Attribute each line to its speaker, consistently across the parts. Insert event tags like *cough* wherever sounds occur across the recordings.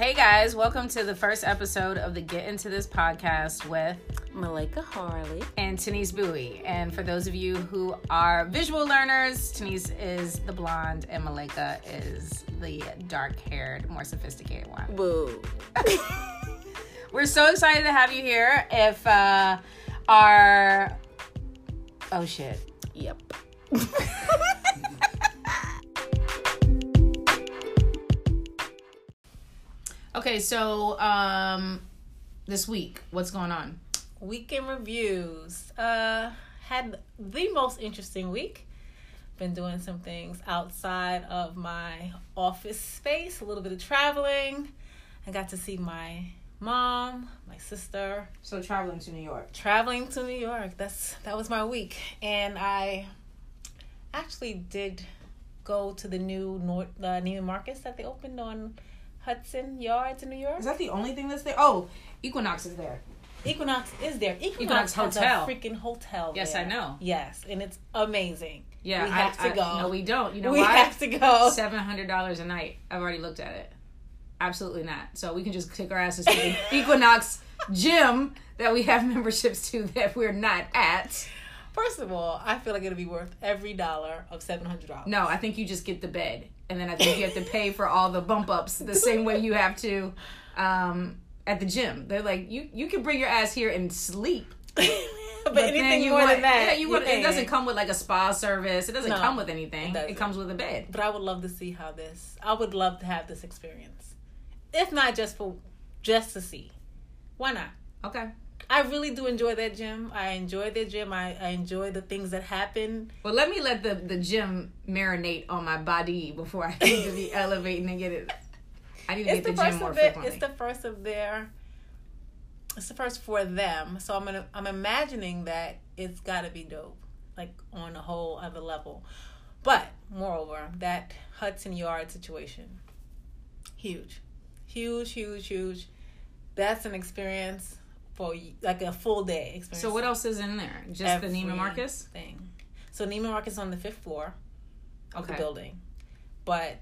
Speaker 1: Hey guys, welcome to the first episode of the Get Into This podcast with
Speaker 2: Malika Harley.
Speaker 1: and Tanise Bowie. And for those of you who are visual learners, Tanise is the blonde and Malika is the dark haired, more sophisticated one.
Speaker 2: Boo. *laughs*
Speaker 1: We're so excited to have you here. If uh, our. Oh shit.
Speaker 2: Yep. *laughs*
Speaker 1: Okay, so um, this week, what's going on?
Speaker 2: Weekend reviews. Uh had the most interesting week. Been doing some things outside of my office space, a little bit of traveling. I got to see my mom, my sister,
Speaker 1: So traveling to New York.
Speaker 2: traveling to New York. That's that was my week, and I actually did go to the new North uh, Neiman Marcus that they opened on Hudson Yards in New York.
Speaker 1: Is that the only thing that's there? Oh, Equinox is there.
Speaker 2: Equinox is there. Equinox,
Speaker 1: Equinox
Speaker 2: has
Speaker 1: Hotel.
Speaker 2: a freaking hotel.
Speaker 1: Yes,
Speaker 2: there.
Speaker 1: I know.
Speaker 2: Yes, and it's amazing.
Speaker 1: Yeah,
Speaker 2: we
Speaker 1: I-
Speaker 2: have to
Speaker 1: I-
Speaker 2: go.
Speaker 1: No, we don't. You know
Speaker 2: we
Speaker 1: why?
Speaker 2: have to go.
Speaker 1: Seven hundred dollars a night. I've already looked at it. Absolutely not. So we can just kick our asses to the *laughs* Equinox gym that we have memberships to that we're not at.
Speaker 2: First of all, I feel like it'll be worth every dollar of seven hundred dollars.
Speaker 1: No, I think you just get the bed, and then I think you have to pay for all the bump ups the same way you have to um, at the gym. They're like, you you can bring your ass here and sleep. *laughs*
Speaker 2: but,
Speaker 1: then
Speaker 2: anything
Speaker 1: you
Speaker 2: more
Speaker 1: want-
Speaker 2: than that,
Speaker 1: yeah, you want, it doesn't come with like a spa service. It doesn't
Speaker 2: No,
Speaker 1: come with anything.
Speaker 2: it
Speaker 1: It, comes with a bed.
Speaker 2: But I would love to see how this. I would love to have this experience, if not just for just to see. Why not?
Speaker 1: Okay.
Speaker 2: I really do enjoy that gym. I enjoy the gym. I, I enjoy the things that happen.
Speaker 1: Well, let me let the the gym marinate on my body before I need to be *laughs* elevating and get it. I need to
Speaker 2: It's
Speaker 1: get
Speaker 2: the
Speaker 1: the, gym
Speaker 2: first
Speaker 1: more
Speaker 2: of it.
Speaker 1: frequently.
Speaker 2: It's the first of their. It's the first for them. So I'm gonna. I'm imagining that it's got to be dope, like on a whole other level. But moreover, that Hudson Yard situation, huge, huge, huge, huge. That's an experience for like a full day experience.
Speaker 1: so what else is in there? Just the Neiman Marcus?
Speaker 2: thing. So Neiman Marcus on the fifth floor of
Speaker 1: Okay.
Speaker 2: the building, but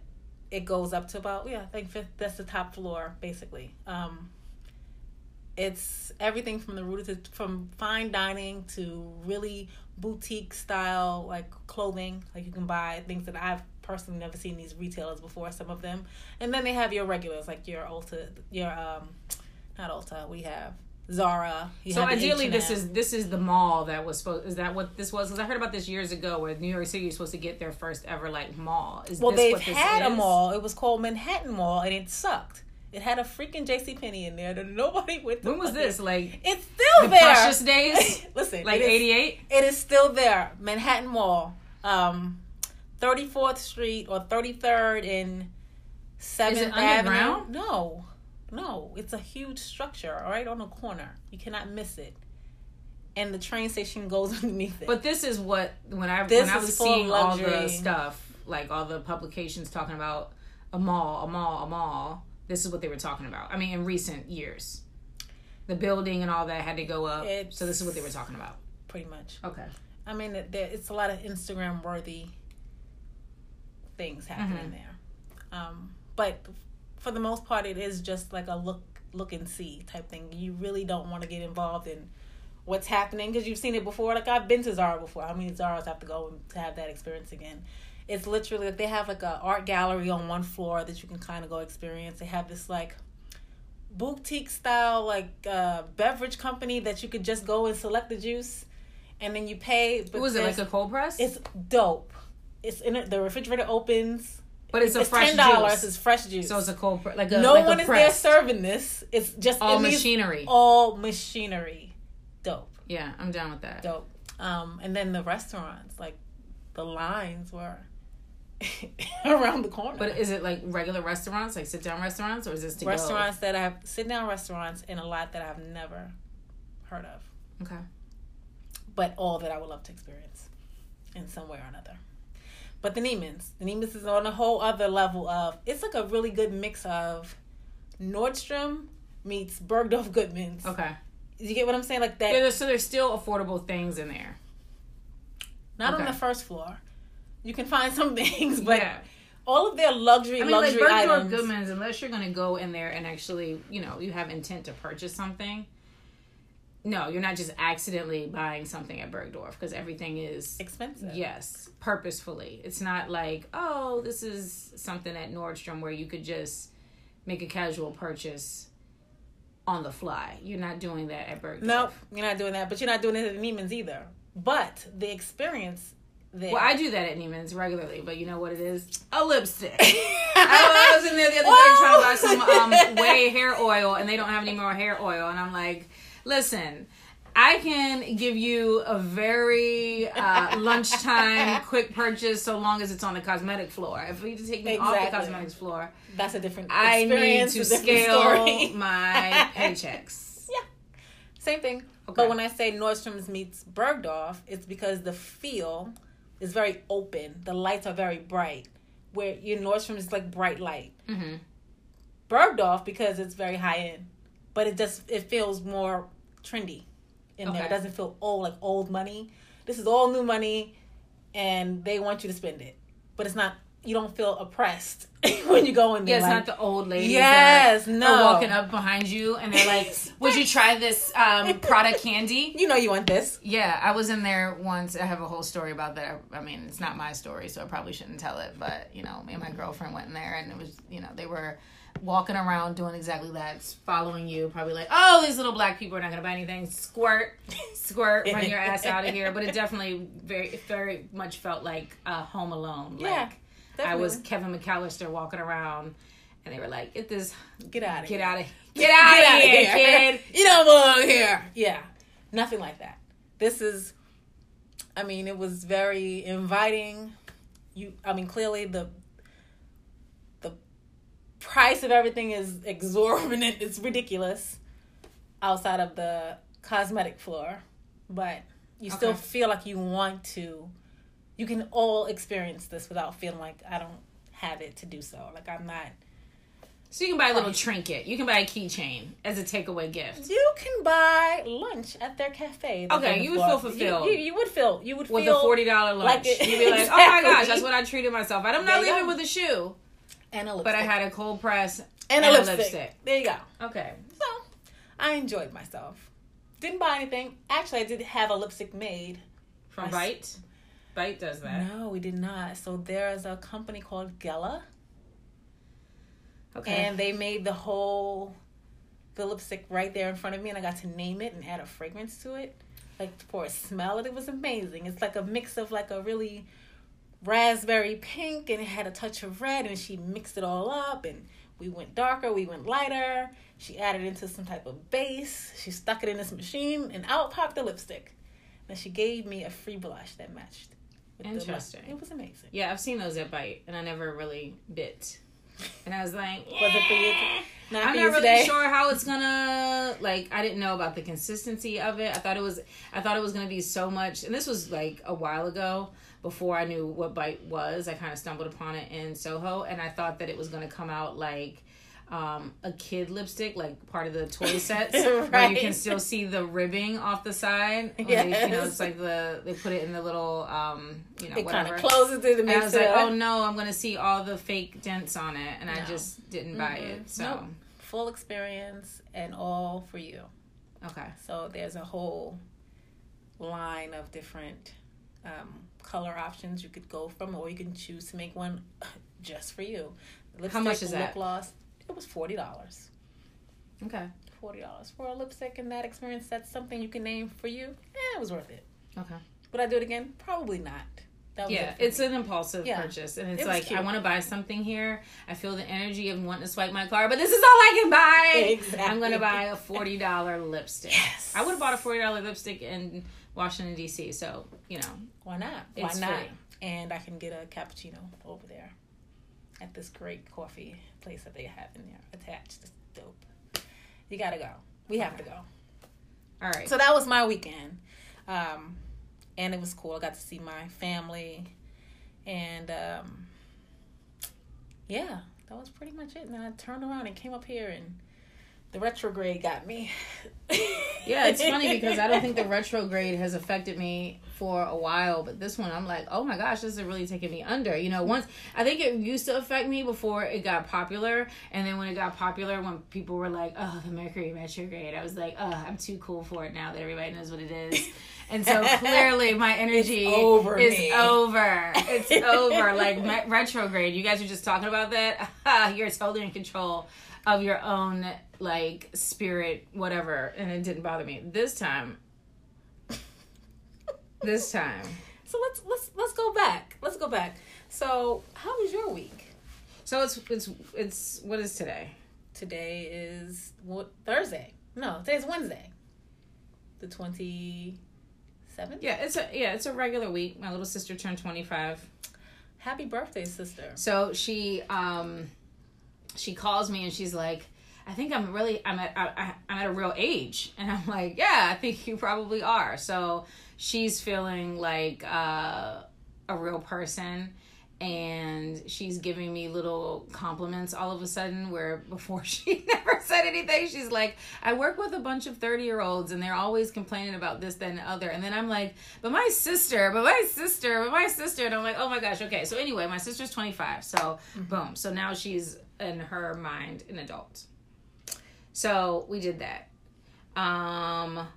Speaker 2: it goes up to about yeah, I think fifth. That's the top floor basically. Um, it's everything from the root to from fine dining to really boutique style like clothing. Like you can buy things that I've personally never seen these retailers before. Some of them, and then they have your regulars like your Ulta, your um, not Ulta. We have Zara.
Speaker 1: So ideally, this
Speaker 2: H&M.
Speaker 1: is this is the mall that was supposed. Is that what this was? Because I heard about this years ago, where New York City was supposed to get their first ever like mall. Is
Speaker 2: Well,
Speaker 1: this
Speaker 2: they've
Speaker 1: what this
Speaker 2: had a mall. It was called Manhattan Mall, and it sucked. It had a freaking J.C. Penney in there that nobody *laughs* went. To
Speaker 1: When was this? Like
Speaker 2: It's still
Speaker 1: the
Speaker 2: there.
Speaker 1: precious days, *laughs*
Speaker 2: Listen,
Speaker 1: like
Speaker 2: is-
Speaker 1: eighty eight.
Speaker 2: It is still there. Manhattan Mall, um, Thirty Fourth Street or Thirty Third in Seventh Avenue.
Speaker 1: underground?
Speaker 2: No, no, it's a huge structure right on the corner. You cannot miss it. And the train station goes *laughs* underneath it.
Speaker 1: But this is what when I
Speaker 2: This
Speaker 1: when I was seeing all the stuff, like all the publications talking about a mall, a mall, a mall. This is what they were talking about. I mean, in recent years, the building and all that had to go up. so this is what they were talking about.
Speaker 2: pretty much.
Speaker 1: Okay.
Speaker 2: I mean, there, it's a lot of Instagram worthy things happening there. Um, but for the most part, it is just like a look, look and see type thing. You really don't want to get involved in what's happening because you've seen it before. Like I've been to Zara before. How many Zaras have to go to have that experience again? It's literally like they have like a art gallery on one floor that you can kind of go experience. They have this like boutique style like uh, beverage company that you could just go and select the juice, and then you pay. But
Speaker 1: What was it like a cold press?
Speaker 2: It's dope. It's in it. The refrigerator opens.
Speaker 1: But it's a
Speaker 2: It's
Speaker 1: fresh
Speaker 2: ten dollars.
Speaker 1: juice.
Speaker 2: It's fresh juice.
Speaker 1: So it's a cold. Like a
Speaker 2: no
Speaker 1: like
Speaker 2: one is there serving this. It's just
Speaker 1: All machinery.
Speaker 2: All machinery. Dope.
Speaker 1: Yeah, I'm down with that.
Speaker 2: Dope. Um, and then the restaurants, like the lines were *laughs* around the corner.
Speaker 1: But is it like regular restaurants, like sit down restaurants, or is this to
Speaker 2: restaurants that I have sit down restaurants and a lot that I've never heard of.
Speaker 1: Okay.
Speaker 2: but all that I would love to experience in some way or another. But the Neiman's, the Neiman's is on a whole other level of. It's like a really good mix of Nordstrom meets Bergdorf Goodman's.
Speaker 1: Okay.
Speaker 2: You get what I'm saying? Like that.
Speaker 1: Yeah, so there's still affordable things in there.
Speaker 2: Not on the first floor. You can find some *laughs* things, but
Speaker 1: yeah.
Speaker 2: all of their luxury, I mean, luxury like Bergdorf items.
Speaker 1: Goodman's, unless you're going to go in there and actually, you know, you have intent to purchase something. No, you're not just accidentally buying something at Bergdorf because everything is
Speaker 2: expensive.
Speaker 1: Yes, purposefully. It's not like, oh, this is something at Nordstrom where you could just make a casual purchase on the fly. You're not doing that at Bergdorf.
Speaker 2: Nope, you're not doing that. But you're not doing it at Neiman's either. But the experience there.
Speaker 1: Well, I do that at Neiman's regularly, but you know what it is? A lipstick. *laughs* I, was in there the other day trying to buy some um, *laughs* Ouai hair oil, and they don't have any more hair oil, and I'm like, listen. I can give you a very uh, *laughs* lunchtime quick purchase so long as it's on the cosmetic floor. If you take me exactly. off the cosmetics floor,
Speaker 2: that's a different.
Speaker 1: I need to scale *laughs* my paychecks.
Speaker 2: Yeah, same thing. Okay. But when I say Nordstrom's meets Bergdorf, it's because the feel is very open. The lights are very bright. Where your Nordstrom is like bright light. Mm-hmm. Bergdorf because it's very high end, but it just it feels more trendy in okay. there. It doesn't feel old like old money. This is all new money, and they want you to spend it, but it's not. You don't feel oppressed *laughs* when you go in there.
Speaker 1: Yeah, it's like, not the old ladies.
Speaker 2: Yes, no.
Speaker 1: walking up behind you and they're like, *laughs* "Would you try this um, *laughs* product candy?"
Speaker 2: You know you want this.
Speaker 1: Yeah, I was in there once. I have a whole story about that. I mean, it's not my story, so I probably shouldn't tell it. But you know, me and my girlfriend went in there, and it was you know they were walking around doing exactly that, following you, probably like, oh, these little black people are not gonna buy anything. Squirt, *laughs* squirt, run your ass out of here. But it definitely very, very much felt like uh, Home Alone. Like, yeah, definitely. I was Kevin McAllister walking around, and they were like, "Get this,
Speaker 2: get out
Speaker 1: of, get
Speaker 2: here.
Speaker 1: out of, get out of here, here, kid. *laughs*
Speaker 2: You don't belong here." Yeah, nothing like that. This is, I mean, it was very inviting. You, I mean, clearly the price of everything is exorbitant. *laughs* It's ridiculous outside of the cosmetic floor, but you still feel like you want to. You can all experience this without feeling like I don't have it to do so. Like I'm not.
Speaker 1: So you can buy a little trinket. You can buy a keychain as a takeaway gift.
Speaker 2: You can buy lunch at their cafe.
Speaker 1: Okay, you would feel fulfilled.
Speaker 2: You, you, you, would feel you would
Speaker 1: with
Speaker 2: feel
Speaker 1: a forty dollar lunch. Like it, You'd be like, exactly. *laughs* oh my gosh, that's what I treated myself. I'm not leaving with a shoe
Speaker 2: and a lipstick.
Speaker 1: But I had a cold press
Speaker 2: and, and a, lipstick. a, lipstick. There you go.
Speaker 1: Okay.
Speaker 2: So I enjoyed myself. Didn't buy anything. Actually, I did have a lipstick made
Speaker 1: from Bite. Bite does that.
Speaker 2: No, we did not. So there's a company called Gela. Okay. And they made the whole the lipstick right there in front of me, and I got to name it and add a fragrance to it. Like for a smell, it was amazing. It's like a mix of like a really raspberry pink and it had a touch of red and she mixed it all up and we went darker, we went lighter. She added into some type of base. She stuck it in this machine and out popped the lipstick. And she gave me a free blush that matched.
Speaker 1: Interesting.
Speaker 2: it was amazing.
Speaker 1: Yeah, I've seen those at Bite and I never really bit. And I was like, *laughs*
Speaker 2: was it for you?
Speaker 1: Not I'm not really today. sure how it's gonna like. I didn't know about the consistency of it. I thought it was. I thought it was gonna be so much. And this was like a while ago before I knew what Bite was. I kind of stumbled upon it in Soho, and I thought that it was going to come out like um, a kid lipstick, like part of the toy *laughs* sets, right. where you can still see the ribbing off the side.
Speaker 2: Yes.
Speaker 1: They, you know, it's like the they put it in the little, um, you know,
Speaker 2: it
Speaker 1: whatever.
Speaker 2: kind of closes it.
Speaker 1: And I was like, oh no, I'm going to see all the fake dents on it, and no. I just didn't mm-hmm. buy it. So nope.
Speaker 2: full experience and all for you.
Speaker 1: Okay.
Speaker 2: So there's a whole line of different um, color options you could go from, or you can choose to make one *laughs* just for you.
Speaker 1: Lipstick, How much is that?
Speaker 2: Lip gloss. It was forty dollars.
Speaker 1: Okay.
Speaker 2: Forty dollars for a lipstick and that experience. That's something you can name for you. Yeah, it was worth it.
Speaker 1: Okay.
Speaker 2: Would I do it again? Probably not.
Speaker 1: yeah, it it's me. an impulsive yeah. purchase, and it's it like cute. I want to buy something here. I feel the energy of wanting to swipe my card, but this is all I can buy.
Speaker 2: Exactly.
Speaker 1: I'm gonna buy a forty dollar lipstick.
Speaker 2: Yes.
Speaker 1: I would have bought a forty dollar lipstick and Washington D.C. So you know,
Speaker 2: why not? Why not? Free. And I can get a cappuccino over there at this great coffee place that they have in there attached. It's dope. You gotta go. We have okay. to go.
Speaker 1: All right.
Speaker 2: So that was my weekend, um, and it was cool. I got to see my family, and um, yeah, that was pretty much it. And then I turned around and came up here and the retrograde got me.
Speaker 1: yeah, it's funny because I don't think the *laughs* retrograde has affected me for a while, but this one I'm like, oh my gosh, this is really taking me under. You know, once I think it used to affect me before it got popular, and then when it got popular, when people were like, oh, the Mercury retrograde, I was like, oh, I'm too cool for it now that everybody knows what it is. And so *laughs* clearly my energy
Speaker 2: over
Speaker 1: is
Speaker 2: me.
Speaker 1: over. It's *laughs* over. Like me- retrograde. You guys are just talking about that. *laughs* You're totally in control of your own like spirit, whatever, and it didn't bother me this time. This time.
Speaker 2: So let's let's let's go back. Let's go back. So how was your week?
Speaker 1: So it's it's it's what is today?
Speaker 2: Today is what Thursday. No, today's Wednesday. The twenty seventh.
Speaker 1: Yeah, it's a yeah, it's a regular week. My little sister turned twenty five.
Speaker 2: Happy birthday, sister.
Speaker 1: So she um she calls me and she's like, I think I'm really I'm at I, I'm at a real age, and I'm like, yeah, I think you probably are. So she's feeling like uh, a real person. And she's giving me little compliments all of a sudden, where before *laughs* she never said anything. She's like, I work with a bunch of 30 year olds and they're always complaining about this, that, and the other. And then I'm like, but my sister, but my sister, but my sister. And I'm like, oh my gosh, okay. So anyway, my sister's 25. So boom. So now she's in her mind an adult. So we did that. Um,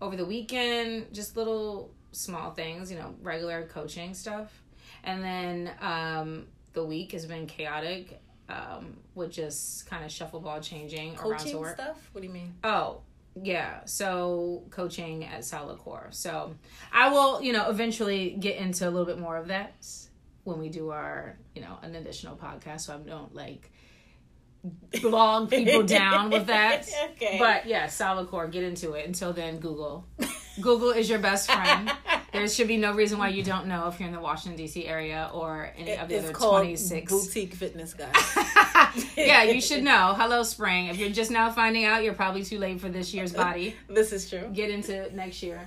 Speaker 1: over the weekend, just little small things, you know, regular coaching stuff. And then um, the week has been chaotic um, with just kind of shuffleball changing around
Speaker 2: Coaching
Speaker 1: work.
Speaker 2: stuff? What do you mean?
Speaker 1: Oh, yeah. So coaching at Solidcore. So I will, you know, eventually get into a little bit more of that when we do our, you know, an additional podcast. So I don't like blog people *laughs* down with that.
Speaker 2: Okay.
Speaker 1: But yeah, Solidcore, get into it. Until then, Google. *laughs* Google is your best friend. There should be no reason why you don't know if you're in the Washington D.C. area or any of the other
Speaker 2: called
Speaker 1: 26
Speaker 2: boutique fitness guys. *laughs*
Speaker 1: yeah, you should know. Hello, spring. If you're just now finding out, you're probably too late for this year's body.
Speaker 2: this is true.
Speaker 1: Get into it next year.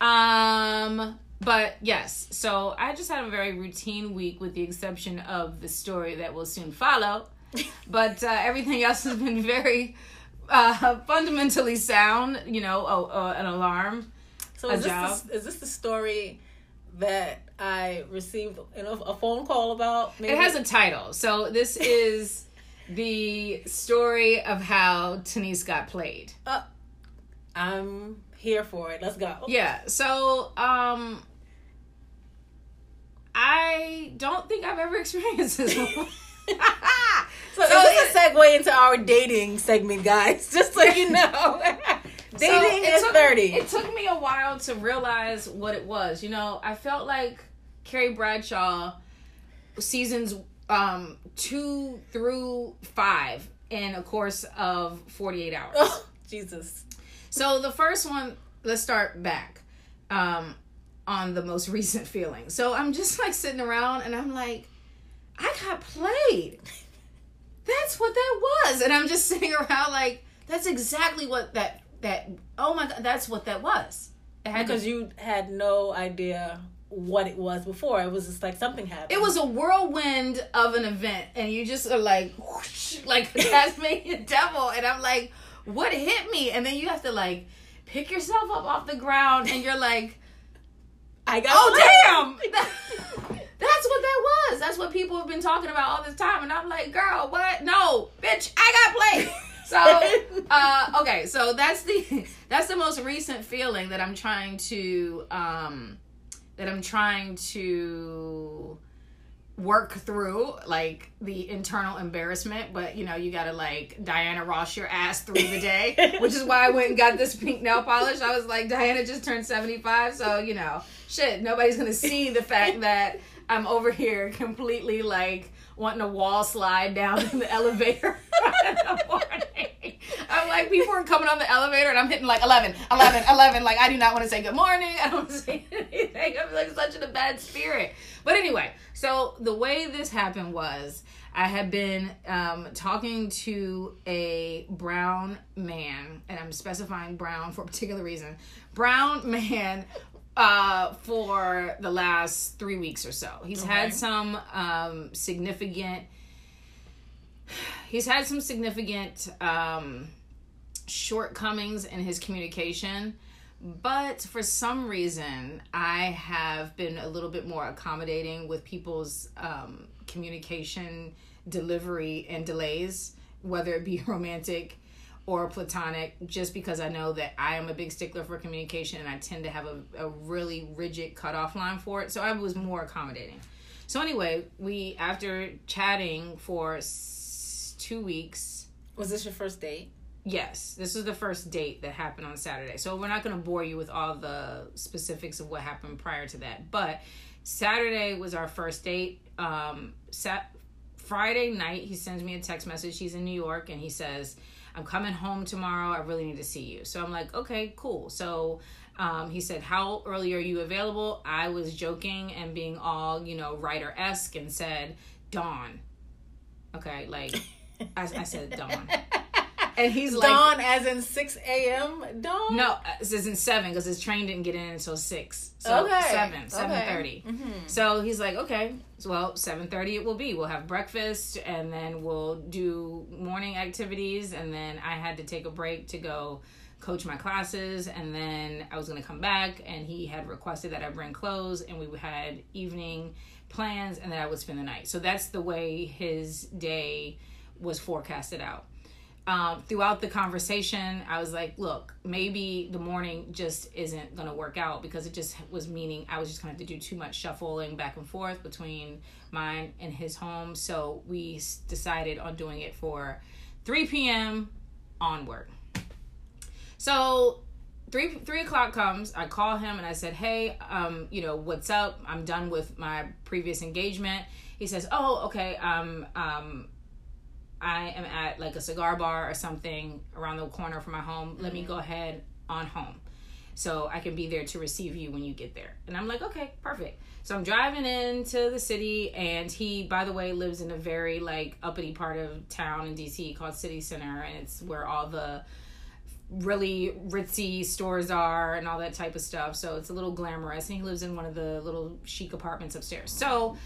Speaker 1: Um, but yes, so I just had a very routine week, with the exception of the story that will soon follow. *laughs* But uh, everything else has been very uh, fundamentally sound. You know, oh, uh, an alarm.
Speaker 2: So
Speaker 1: A
Speaker 2: is this,
Speaker 1: job.
Speaker 2: the, is this the story that I received you know, a phone call about? Maybe?
Speaker 1: It has a title. So this *laughs* is the story of how Denise got played.
Speaker 2: Uh, I'm here for it. Let's go.
Speaker 1: Yeah. So, um, I don't think I've ever *laughs* experienced this *laughs*
Speaker 2: So, this is a segue into our dating segment, guys. *laughs* Just so you know, *laughs*
Speaker 1: So
Speaker 2: dating
Speaker 1: it
Speaker 2: is
Speaker 1: took-
Speaker 2: thirty.
Speaker 1: It took me a while to realize what it was. You know, I felt like Carrie Bradshaw seasons um two through five in a course of forty eight hours.
Speaker 2: oh, Jesus.
Speaker 1: So the first one, let's start back um, on the most recent feeling. So I'm just like sitting around and I'm like, I got played. That's what that was, and I'm just *laughs* sitting around like, that's exactly what that that. Oh my god, that's what that was. It had to-
Speaker 2: Because you had no idea what it was before. It was just like something happened.
Speaker 1: it was a whirlwind of an event, and you just are like, whoosh, like *laughs* a Tasmanian devil, and I'm like, what hit me? And then you have to like pick yourself up off the ground, and you're like.
Speaker 2: I got.
Speaker 1: Oh
Speaker 2: played.
Speaker 1: damn! *laughs* That's what that was. People have been talking about all this time, and I'm like, girl, what? No, bitch, I got played. *laughs* So, uh, okay, so that's the *laughs* that's the most recent feeling that I'm trying to um, that I'm trying to work through like the internal embarrassment but you know you gotta like diana ross your ass through the day *laughs* which is why i went and got this pink nail polish i was like diana just turned 75 so you know shit nobody's gonna see the fact that i'm over here completely like wanting a wall slide down *laughs* *laughs* in the elevator. I'm like, people are coming on the elevator and I'm hitting like 11, 11, 11. Like, I do not want to say good morning. *laughs* I don't want to say anything. I'm like such in a bad spirit. But anyway, so the way this happened was I had been um, talking to a brown man, and I'm specifying brown for a particular reason. Brown man uh for the last three weeks or so he's
Speaker 2: Okay.
Speaker 1: had some um significant he's had some significant um shortcomings in his communication But for some reason, I have been a little bit more accommodating with people's um, communication, delivery, and delays, whether it be *laughs* romantic or platonic, just because I know that I am a big stickler for communication and I tend to have a, a really rigid cutoff line for it. So I was more accommodating. So anyway, we after chatting for s- two weeks.
Speaker 2: Was this your first date?
Speaker 1: Yes, this was the first date that happened on Saturday. So we're not going to bore you with all the specifics of what happened prior to that. But Saturday was our first date. Um, sat Friday night, he sends me a text message. He's in New York, and he says, "I'm coming home tomorrow. I really need to see you." So I'm like, "Okay, cool." So um, he said, "How early are you available?" I was joking and being all you know writer esque and said, "Dawn." Okay, like I, I said, dawn. *laughs* *laughs* And he's like,
Speaker 2: dawn as in 6 a.m. Dawn?
Speaker 1: no, this isn't seven because his train didn't get in until six. So
Speaker 2: Okay.
Speaker 1: seven,
Speaker 2: Okay.
Speaker 1: seven thirty. Mm-hmm. So he's like, okay, so, well, seven thirty it will be. We'll have breakfast and then we'll do morning activities. And then I had to take a break to go coach my classes. And then I was gonna come back. And he had requested that I bring clothes, and we had evening plans, and then I would spend the night. So that's the way his day was forecasted out um, throughout the conversation, I was like, look, maybe the morning just isn't going to work out because it just was meaning I was just going to have to do too much shuffling back and forth between mine and his home. So we decided on doing it for 3 p.m. onward. So three three o'clock comes. I call him and I said, "Hey, um, you know what's up? I'm done with my previous engagement." He says, "Oh, okay. Um, um, I am at like a cigar bar or something around the corner from my home. Let me mm-hmm. go ahead on home." So I can be there to receive you when you get there. And I'm like, okay, perfect. So I'm driving into the city, and he, by the way, lives in a very like uppity part of town in DC called City Center, and it's where all the really ritzy stores are and all that type of stuff. So it's a little glamorous. And he lives in one of the little chic apartments upstairs. So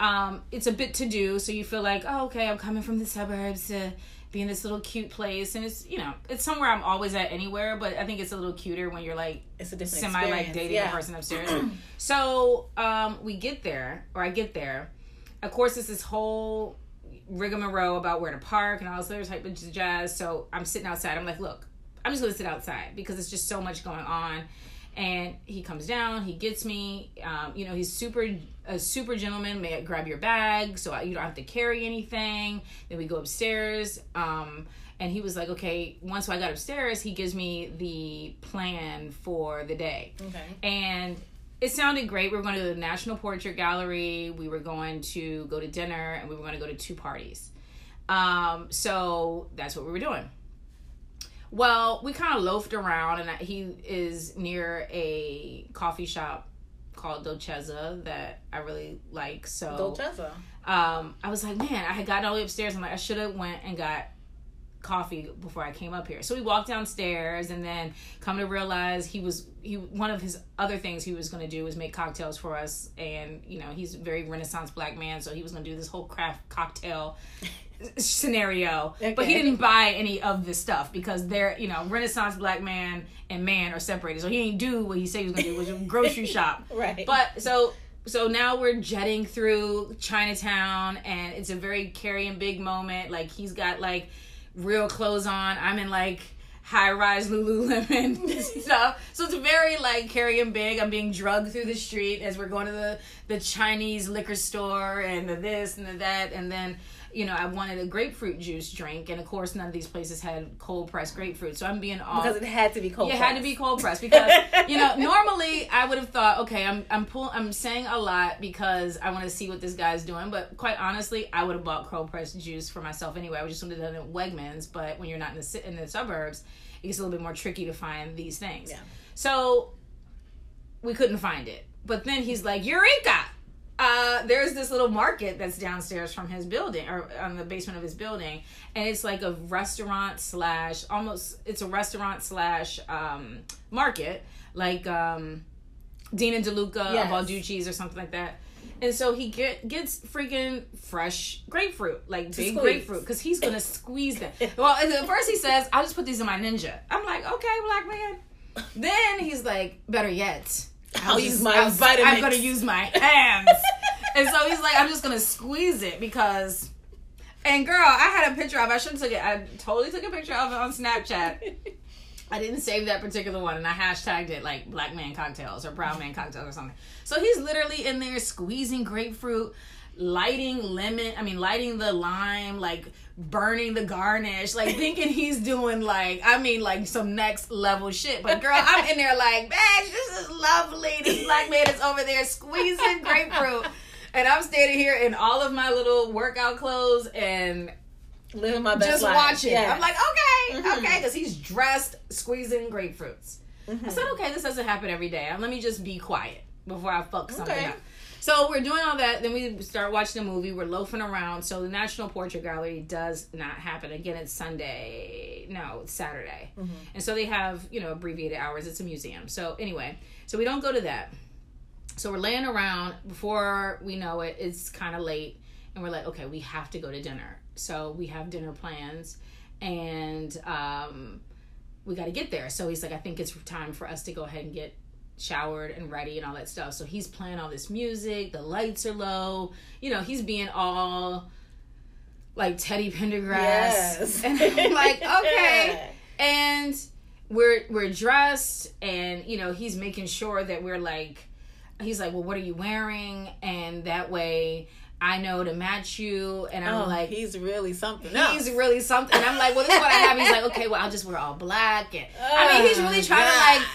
Speaker 1: um, it's a bit to do. So you feel like, oh, okay, I'm coming from the suburbs to be in this little cute place. And it's, you know, it's somewhere I'm always at anywhere, but I think it's a little cuter when you're like
Speaker 2: It's a different
Speaker 1: semi like dating
Speaker 2: yeah.
Speaker 1: a person upstairs. *clears throat* so um, we get there, or I get there. Of course, it's this whole rigmarole about where to park and all this other type of jazz. So I'm sitting outside. I'm like, look, I'm just gonna sit outside because it's just so much going on. And he comes down, he gets me. Um, you know, he's super a super gentleman. May I grab your bag so I, you don't have to carry anything. Then we go upstairs. Um, and he was like, okay. Once I got upstairs, he gives me the plan for the day
Speaker 2: Okay.
Speaker 1: and it sounded great. We were going to the National Portrait Gallery. We were going to go to dinner, and we were going to go to two parties. Um, so that's what we were doing. Well, we kind of loafed around, and he is near a coffee shop called Dolcezza that I really like. So
Speaker 2: Dolcezza.
Speaker 1: um, I was like, man, I had gotten all the way upstairs. I'm like, I should have went and got coffee before I came up here. So we walked downstairs, and then come to realize he was he one of his other things he was going to do was make cocktails for us, and you know he's a very Renaissance black man, so he was going to do this whole craft cocktail *laughs* scenario but he didn't buy any of this stuff because they're you know renaissance black man and man are separated so he didn't do what he said he was gonna do which was grocery *laughs* shop
Speaker 2: Right.
Speaker 1: but so so now we're jetting through Chinatown and it's a very carrying big moment. Like he's got like real clothes on. I'm in like high rise Lululemon *laughs* *laughs* stuff. So it's very like carrying big. I'm being drugged through the street as we're going to the the Chinese liquor store and the this and the that and then you know, I wanted a grapefruit juice drink, and of course, none of these places had cold pressed grapefruit. So I'm being all
Speaker 2: because it had to be cold.
Speaker 1: it had to be cold pressed because *laughs* you know normally I would have thought okay I'm I'm pull, I'm saying a lot because I want to see what this guy's doing but quite honestly I would have bought cold pressed juice for myself anyway I would just would have done it at Wegmans but when you're not in the in the suburbs it gets a little bit more tricky to find these things
Speaker 2: Yeah.
Speaker 1: so we couldn't find it but then he's like Eureka uh, there's this little market that's downstairs from his building or on the basement of his building and it's like a restaurant slash almost it's a restaurant slash um, market like um, Dean & DeLuca
Speaker 2: Yes.
Speaker 1: of Balducci's or something like that and so he get gets freaking fresh grapefruit like big
Speaker 2: squeeze.
Speaker 1: grapefruit because he's gonna squeeze them *laughs* well at first he says I'll just put these in my ninja I'm like okay black man Then he's like, better yet,
Speaker 2: I'll use my Vitamix.
Speaker 1: I'm gonna use my *laughs* hands. and so he's like, I'm just gonna squeeze it because. And girl, I had a picture of. I shouldn't took it. I totally took a picture of it on Snapchat. *laughs* I didn't save that particular one, and I hashtagged it like Black Man Cocktails or Brown Man Cocktails or something. So he's literally in there squeezing grapefruit, lighting lemon. I mean, lighting the lime, like burning the garnish, like *laughs* thinking he's doing like I mean like some next level shit. But girl, I'm in there like, man, this is lovely. This black man is over there squeezing grapefruit. And I'm standing here in all of my little workout clothes and
Speaker 2: living my best
Speaker 1: just
Speaker 2: life.
Speaker 1: watching.
Speaker 2: Yeah.
Speaker 1: I'm like, okay,
Speaker 2: Mhm.
Speaker 1: okay, because he's dressed squeezing grapefruits.
Speaker 2: Mhm.
Speaker 1: I said, okay, this doesn't happen every day. Let me just be quiet before I fuck something
Speaker 2: Okay.
Speaker 1: up. So we're doing all that. Then we start watching the movie. We're loafing around. So the National Portrait Gallery does not happen again. It's Sunday. No, it's Saturday.
Speaker 2: Mhm.
Speaker 1: And so they have you know abbreviated hours. It's a museum. So anyway, so we don't go to that. So we're laying around. Before we know it, it's kind of late, and we're like, okay, we have to go to dinner. So we have dinner plans, and um, we got to get there. So he's like, I think it's time for us to go ahead and get showered and ready and all that stuff. So he's playing all this music. The lights are low. You know, he's being all like Teddy Pendergrass.
Speaker 2: Yes.
Speaker 1: And I'm like, *laughs* okay. And we're we're dressed and you know, he's making sure that we're like he's like, Well, what are you wearing? And that way I know to match you and I'm
Speaker 2: Oh,
Speaker 1: like
Speaker 2: he's really something.
Speaker 1: He's
Speaker 2: else.
Speaker 1: really something. And I'm like, well, this is what I have. He's like, okay, well, I'll just wear all black. And I mean, he's really oh, trying to like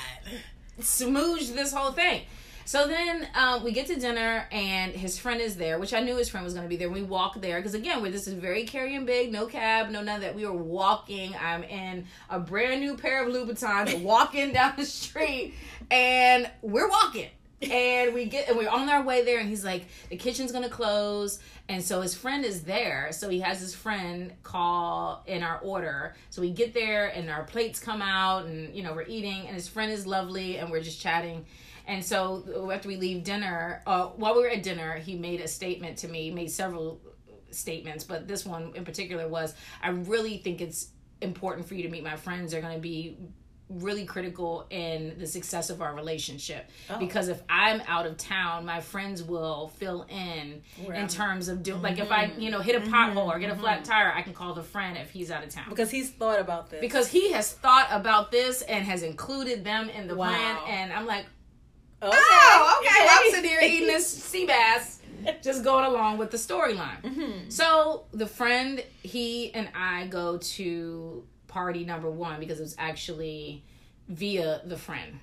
Speaker 1: Smooch this whole thing. So then um, we get to dinner and his friend is there, which I knew his friend was going to be there. We walk there because again, where this is very carrying big, no cab, no none of that. We were walking. I'm in a brand new pair of Louboutins, walking *laughs* down the street, and we're walking. And we get and we're on our way there, and he's like, the kitchen's gonna close, and so his friend is there. So he has his friend call in our order. So we get there, and our plates come out, and you know we're eating, and his friend is lovely, and we're just chatting. And so after we leave dinner, uh, while we were at dinner, he made a statement to me. Made several statements, but this one in particular was, "I really think it's important for you to meet my friends. They're going to be really critical in the success of our relationship
Speaker 2: Oh.
Speaker 1: because if I'm out of town, my friends will fill in in terms of do like if I you know hit a pothole or get a flat tire, I can call the friend if he's out of town
Speaker 2: because he's thought about this.
Speaker 1: because he has thought about this and has included them in the
Speaker 2: Wow.
Speaker 1: plan, and I'm like,
Speaker 2: okay.
Speaker 1: oh, okay, well, I'm sitting here eating this *laughs* sea bass, just going along with the storyline.
Speaker 2: Mhm.
Speaker 1: So the friend, he and I go to party number one because it was actually via the friend.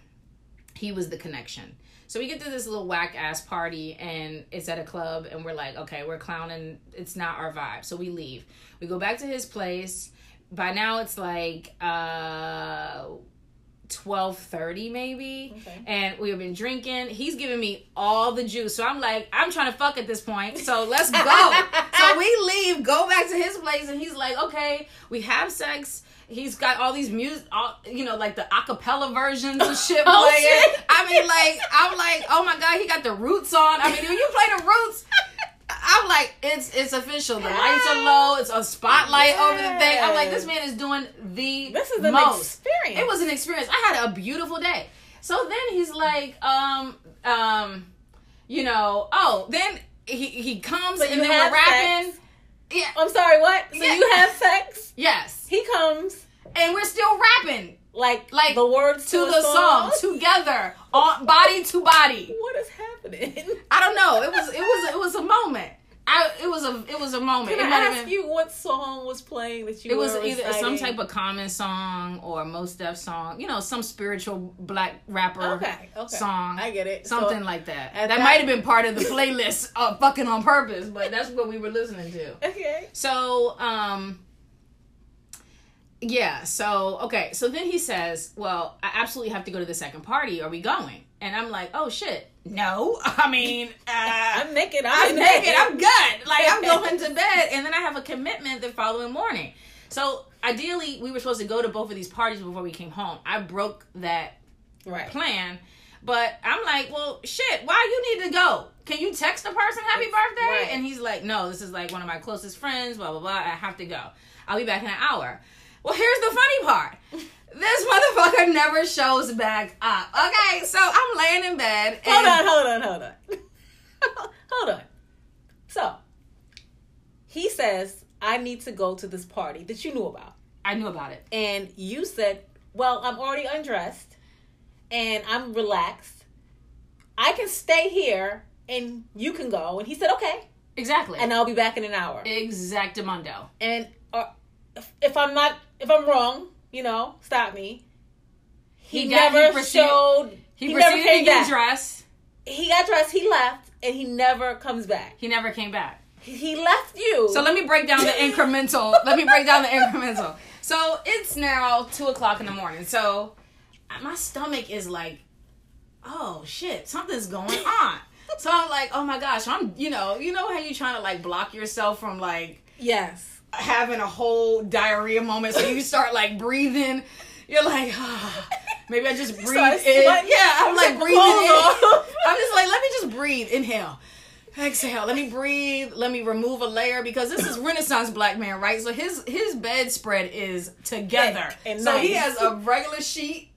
Speaker 1: He was the connection. So we get to this little whack ass party and it's at a club and we're like, okay, we're clowning. It's not our vibe. So we leave. We go back to his place. By now it's like uh twelve thirty maybe.
Speaker 2: Okay.
Speaker 1: And we've been drinking. He's giving me all the juice. So I'm like, I'm trying to fuck at this point. So let's go. *laughs* so we leave, go back to his place, and he's like, okay, we have sex. He's got all these music, all, you know, like the acapella versions of *laughs* shit playing.
Speaker 2: Oh, shit.
Speaker 1: I mean, like, I'm like, oh my god, he got the roots on. I mean, when you play the roots, I'm like, it's it's official. The lights are low. It's a spotlight over the thing. I'm like, this man is doing the
Speaker 2: This is an
Speaker 1: most.
Speaker 2: experience.
Speaker 1: It was an experience. I had a beautiful day. So then he's like, um, um, you know, oh, then he he comes
Speaker 2: So
Speaker 1: and then we're rapping.
Speaker 2: sex?
Speaker 1: Yeah.
Speaker 2: I'm sorry. What? So
Speaker 1: Yeah.
Speaker 2: you have sex?
Speaker 1: Yes.
Speaker 2: He comes
Speaker 1: And we're still rapping
Speaker 2: like
Speaker 1: Like,
Speaker 2: the words
Speaker 1: to
Speaker 2: a
Speaker 1: the song together, on body to body.
Speaker 2: What is happening?
Speaker 1: I don't know. It was it was it was a moment. I it was a it was a moment.
Speaker 2: Can
Speaker 1: it
Speaker 2: I ask
Speaker 1: been-
Speaker 2: you what song was playing that you
Speaker 1: It was either some type of common song or Mos Def song, you know, some spiritual black rapper
Speaker 2: Okay, okay.
Speaker 1: song.
Speaker 2: I get it. So-
Speaker 1: Something like that. That,
Speaker 2: that-
Speaker 1: might have been part of the playlist uh, fucking on purpose, but that's what we were listening to. *laughs*
Speaker 2: Okay.
Speaker 1: So, um yeah, so okay, so then he says, "Well, I absolutely have to go to the second party. Are we going?" And I'm like, "Oh shit. No. *laughs* I mean, uh
Speaker 2: I'm naked. I'm,
Speaker 1: I'm
Speaker 2: in
Speaker 1: naked. I'm good. Like I'm *laughs* going to bed, and then I have a commitment the following morning. So ideally, we were supposed to go to both of these parties before we came home. I broke that
Speaker 2: right.
Speaker 1: plan, but I'm like, well, shit. Why you need to go? Can you text the person happy birthday?
Speaker 2: Right.
Speaker 1: And he's like, no, this is like one of my closest friends. Blah blah blah. I have to go. I'll be back in an hour. Well, here's the funny part. This motherfucker never shows back up. Okay, so I'm laying in bed. And
Speaker 2: Hold on, hold on, hold on. *laughs* hold on. So, he says, I need to go to this party that you knew about.
Speaker 1: I knew about it.
Speaker 2: And you said, Well, I'm already undressed and I'm relaxed. I can stay here and you can go. And he said, Okay.
Speaker 1: Exactly.
Speaker 2: And I'll be back in an hour.
Speaker 1: Exactamundo.
Speaker 2: And uh, if, if I'm not, if I'm wrong, you know, stop me. He,
Speaker 1: He got- he
Speaker 2: never showed.
Speaker 1: He,
Speaker 2: He, never came back.
Speaker 1: dressed.
Speaker 2: He got dressed. He left, and he never comes back.
Speaker 1: He never came back.
Speaker 2: He, he left you.
Speaker 1: So let me break down the incremental. *laughs* let me break down the incremental. So it's now two o'clock in the morning. So my stomach is like, oh shit, something's going *laughs* on. So I'm like, oh my gosh, I'm, you know, you know how you trying to like block yourself from like
Speaker 2: yes.
Speaker 1: Having a whole diarrhea moment. So you start like breathing. You're like, ah, maybe I just *laughs* breathe in.
Speaker 2: sweating.
Speaker 1: Yeah, I'm like
Speaker 2: the
Speaker 1: breathing in. *laughs* I'm just like, let me just breathe. Inhale. Exhale. Let me breathe. Let me remove a layer because this is Renaissance black man, right? So his his bedspread is together. So he has a regular sheet,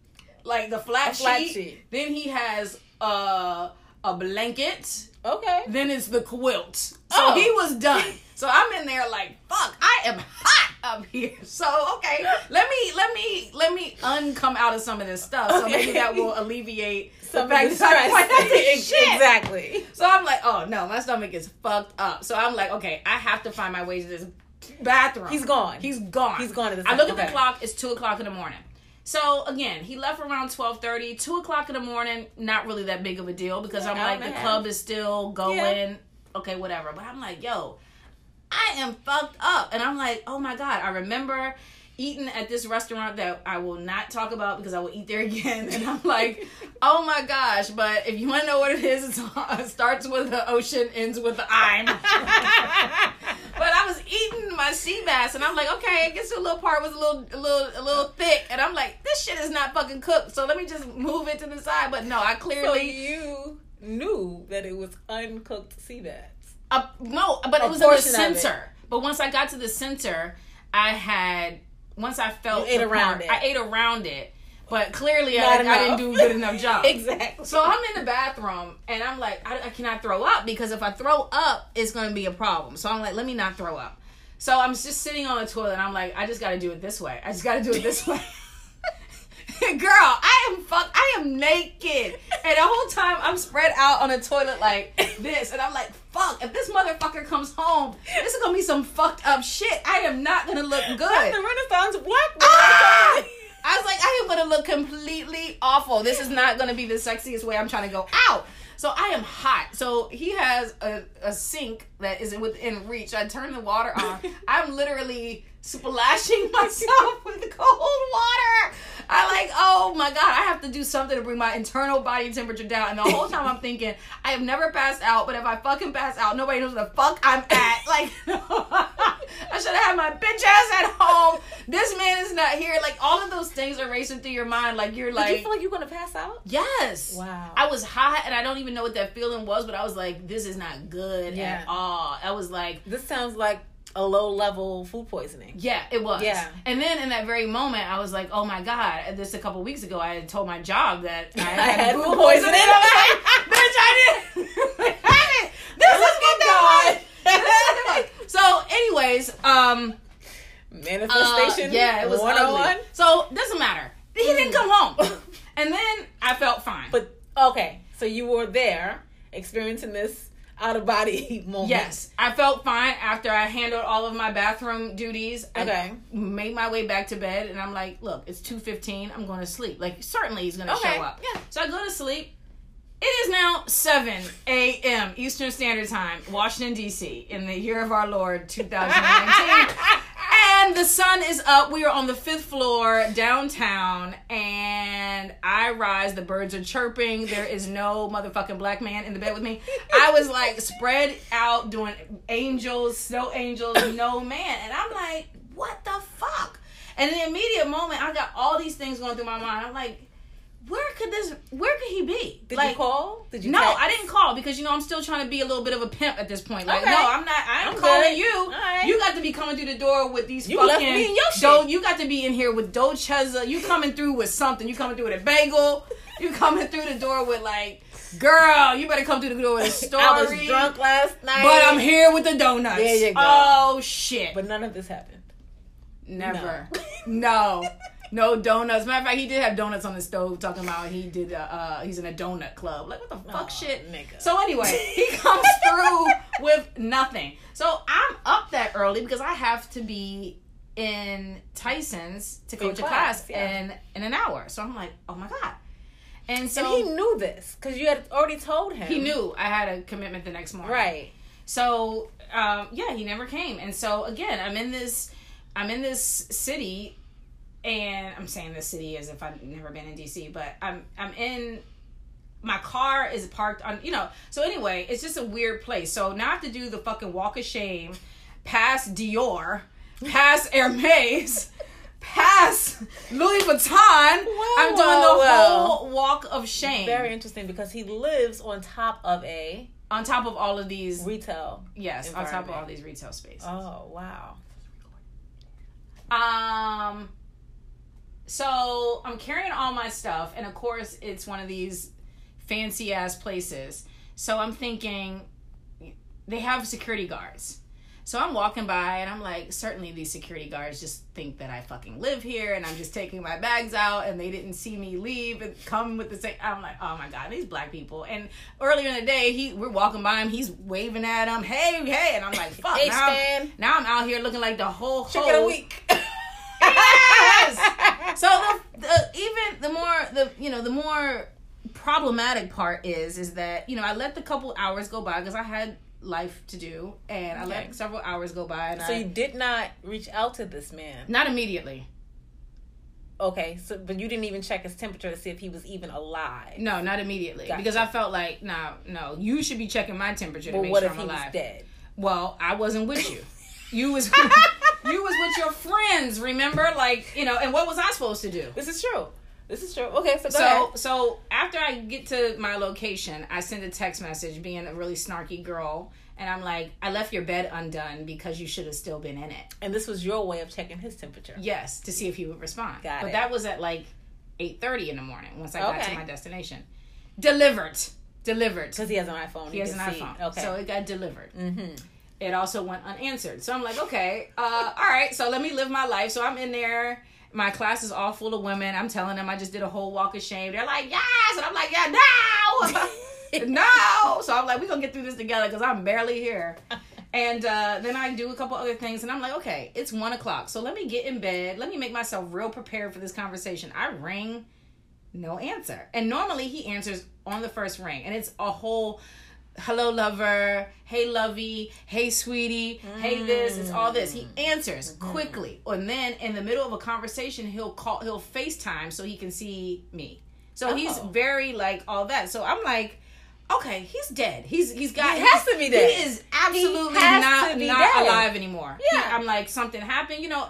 Speaker 1: like the flat,
Speaker 2: flat
Speaker 1: sheet.
Speaker 2: sheet.
Speaker 1: Then he has uh, a blanket.
Speaker 2: Okay.
Speaker 1: Then it's the quilt. So
Speaker 2: Oh.
Speaker 1: he was done. *laughs* So I'm in there like, fuck, I am hot up here. *laughs* So okay, let me let me let me uncome out of some of this stuff. So maybe that will alleviate *laughs*
Speaker 2: Some
Speaker 1: the fact
Speaker 2: of the
Speaker 1: that I might
Speaker 2: stress.
Speaker 1: shit.
Speaker 2: exactly.
Speaker 1: So I'm like, oh no, my stomach is fucked up. So I'm like, okay, I have to find my way to this bathroom.
Speaker 2: He's gone.
Speaker 1: He's gone.
Speaker 2: He's gone
Speaker 1: I look at the clock. It's two o'clock in the morning. So again, he left around 12:30. Two o'clock in the morning, not really that big of a deal because I'm
Speaker 2: oh,
Speaker 1: like, the club is still going.
Speaker 2: Yeah.
Speaker 1: Okay, whatever. But I'm like, yo, I am fucked up, and I'm like, oh my god. I remember eating at this restaurant that I will not talk about because I will eat there *laughs* again, and I'm like, oh my gosh. But if you want to know what it is, *laughs* it starts with the ocean, ends with the I'm. *laughs* But I was eating my sea bass, and I'm like, okay, I guess the little part was a little, a little, a little thick, and I'm like, this shit is not fucking cooked. So let me just move it to the side. But no, I
Speaker 2: so
Speaker 1: clearly,
Speaker 2: you knew that it was uncooked sea bass.
Speaker 1: uh, no, but
Speaker 2: A
Speaker 1: it was in the
Speaker 2: portion of it.
Speaker 1: center. But once I got to the center, I had once I felt
Speaker 2: You ate around
Speaker 1: part-
Speaker 2: it.
Speaker 1: I ate around it, but clearly I, I didn't do a good enough *laughs* job.
Speaker 2: Exactly.
Speaker 1: So I'm in the bathroom and I'm like, I, I cannot throw up because if I throw up, it's gonna be a problem. So I'm like, let me not throw up. So I'm just sitting on the toilet. and I'm like, I just got to do it this way. I just got to do it this *laughs* way. *laughs* Girl, I am fuck. I am naked, and the whole time I'm spread out on a toilet like this, and I'm like, fuck. If this motherfucker comes home, this is gonna be some fucked up shit. I am not gonna look good.
Speaker 2: That's the Renaissance black
Speaker 1: Ah! I was like, I am gonna look completely awful. This is not gonna be the sexiest way I'm trying to go out. So I am hot. So he has a, a sink that is within reach. I turn the water on. *laughs* I'm literally splashing *laughs* myself with cold water. I like, oh my god, I have to do something to bring my internal body temperature down. And the whole time I'm thinking, I have never passed out, but if I fucking pass out, nobody knows where the fuck I'm at. *laughs* Like, *laughs* I should have had my bitch ass at home. This man is not here. Like, all of those things are racing through your mind. Like, you're
Speaker 2: Did
Speaker 1: like,
Speaker 2: you feel like you're gonna pass out?
Speaker 1: yes.
Speaker 2: Wow.
Speaker 1: I was hot and I don't even know what that feeling was, but I was like, this is not good
Speaker 2: Yeah.
Speaker 1: at all. I was like,
Speaker 2: This sounds like a low level food poisoning.
Speaker 1: yeah, it was.
Speaker 2: Yeah.
Speaker 1: And then in that very moment, I was like, oh my God. This a couple weeks ago, I had told my job that *laughs* I had,
Speaker 2: had
Speaker 1: food
Speaker 2: food
Speaker 1: poisoning.
Speaker 2: poisoning.
Speaker 1: I was like, bitch, I didn't. *laughs* *laughs* have it. this is what that was. So, anyways, um,
Speaker 2: Manifestation.
Speaker 1: uh, yeah, it was
Speaker 2: one on
Speaker 1: ugly.
Speaker 2: one.
Speaker 1: So, doesn't matter. He didn't come home. And then I felt fine.
Speaker 2: But okay, so you were there experiencing this out of body *laughs* moment.
Speaker 1: Yes, I felt fine after I handled all of my bathroom duties.
Speaker 2: Okay.
Speaker 1: I made my way back to bed, and I'm like, "Look, it's two fifteen. I'm going to sleep. Like, certainly he's going to
Speaker 2: Okay,
Speaker 1: show up."
Speaker 2: yeah.
Speaker 1: So I go to sleep. It is now seven a.m. Eastern Standard Time, Washington D.C. in the year of our Lord 2019. *laughs* And the sun is up. We are on the fifth floor downtown, and I rise. The birds are chirping. There is no motherfucking black man in the bed with me. I was like spread out doing angels, snow angels, no man. And I'm like, what the fuck? And in the immediate moment, I got all these things going through my mind. I'm like, where could this, where could he be?
Speaker 2: Did
Speaker 1: like,
Speaker 2: you call? Did you? Call?
Speaker 1: No,
Speaker 2: text?
Speaker 1: I didn't call because you know I'm still trying to be a little bit of a pimp at this point. Like,
Speaker 2: Okay.
Speaker 1: no, I'm not. I
Speaker 2: I'm
Speaker 1: calling you.
Speaker 2: Right.
Speaker 1: You got to be coming through the door with these
Speaker 2: You
Speaker 1: fucking.
Speaker 2: left me in your
Speaker 1: dough-
Speaker 2: shit.
Speaker 1: You got to be in here with Dolcezza. You coming through with something. You coming through with a bagel. You coming through the door with like, girl, you better come through the door with a story. *laughs*
Speaker 2: I was drunk last night,
Speaker 1: But I'm here with the donuts.
Speaker 2: There you go.
Speaker 1: Oh shit.
Speaker 2: But none of this happened.
Speaker 1: Never. No. no. *laughs* donuts. Matter of fact, he did have donuts on the stove talking about he did uh, uh he's in a donut club. Like what the fuck
Speaker 2: Aw,
Speaker 1: shit?
Speaker 2: nigga.
Speaker 1: So anyway, *laughs* he comes through with nothing. So I'm up that early because I have to be in Tyson's to coach a
Speaker 2: class,
Speaker 1: class
Speaker 2: yeah.
Speaker 1: in in an hour. So I'm like, oh my god. And so
Speaker 2: And he knew this because you had already told him.
Speaker 1: he knew I had a commitment the next morning.
Speaker 2: right?
Speaker 1: So um, yeah, he never came, and so again, I'm in this, I'm in this city, and I'm saying the city as if I've never been in DC, but I'm I'm in. My car is parked on, you know. So anyway, it's just a weird place. So now I have to do the fucking walk of shame, past Dior, past Hermes, *laughs* past Louis Vuitton. I'm doing the
Speaker 2: wow.
Speaker 1: whole walk of shame
Speaker 2: Very interesting because he lives on top of a
Speaker 1: on top of all of these.
Speaker 2: retail.
Speaker 1: Yes, on top of all these retail spaces.
Speaker 2: Oh wow!
Speaker 1: Um so I'm carrying all my stuff and of course it's one of these fancy ass places. So I'm thinking they have security guards. So I'm walking by and I'm like, certainly these security guards just think that I fucking live here and I'm just taking my bags out and they didn't see me leave and come with the same. I'm like, oh my god, these black people. And earlier in the day, he we're walking by him, he's waving at him, hey, hey, and I'm like, fuck.
Speaker 2: Hey,
Speaker 1: now, I'm,
Speaker 2: Stan.
Speaker 1: now I'm out here looking like the whole
Speaker 2: Chicken
Speaker 1: whole
Speaker 2: a week. *laughs*
Speaker 1: yes. So the, the even the more the you know the more problematic part is is that you know I let the couple hours go by because I had life to do and I
Speaker 2: Okay.
Speaker 1: let several hours go by and
Speaker 2: so
Speaker 1: I
Speaker 2: you did not reach out to this man.
Speaker 1: not immediately.
Speaker 2: Okay, so but you didn't even check his temperature to see if he was even alive.
Speaker 1: No, not immediately
Speaker 2: Gotcha.
Speaker 1: because I felt like no, no, you should be checking my temperature to
Speaker 2: But
Speaker 1: make
Speaker 2: what
Speaker 1: sure
Speaker 2: if
Speaker 1: I'm
Speaker 2: he
Speaker 1: alive.
Speaker 2: was dead?
Speaker 1: Well, I wasn't with you. You was *laughs* you was with your friends, remember? Like, you know, and what was I supposed to do?
Speaker 2: This is true. This is true. Okay, so
Speaker 1: So
Speaker 2: ahead.
Speaker 1: so after I get to my location, I send a text message being a really snarky girl, and I'm like, I left your bed undone because you should have still been in it.
Speaker 2: And this was your way of checking his temperature.
Speaker 1: Yes, to see if he would respond.
Speaker 2: Got
Speaker 1: but
Speaker 2: it.
Speaker 1: that was at like eight thirty in the morning once I got to my destination. Delivered. Delivered.
Speaker 2: Because he has an iPhone.
Speaker 1: He has an
Speaker 2: see.
Speaker 1: iPhone.
Speaker 2: Okay.
Speaker 1: So it got delivered.
Speaker 2: mm-hmm.
Speaker 1: It also went unanswered. So I'm like, okay, uh, all right, so let me live my life. So I'm in there. My class is all full of women. I'm telling them I just did a whole walk of shame. They're like, yes. And I'm like, yeah, no. *laughs* no. So I'm like, we're going to get through this together because I'm barely here. And uh, then I do a couple other things. And I'm like, okay, it's one o'clock. So let me get in bed. Let me make myself real prepared for this conversation. I ring, no answer. And normally he answers on the first ring. And it's a whole hello lover. Hey lovey. Hey sweetie. Hey this. It's all this. He mm. answers mm-hmm. quickly. And then in the middle of a conversation he'll call he'll facetime so he can see me. So he's
Speaker 2: Oh.
Speaker 1: very like all that. So i'm like okay he's dead. He's he's got
Speaker 2: He has to be dead.
Speaker 1: he is absolutely
Speaker 2: has
Speaker 1: not not
Speaker 2: dead.
Speaker 1: alive anymore.
Speaker 2: Yeah.
Speaker 1: He- i'm like something happened you know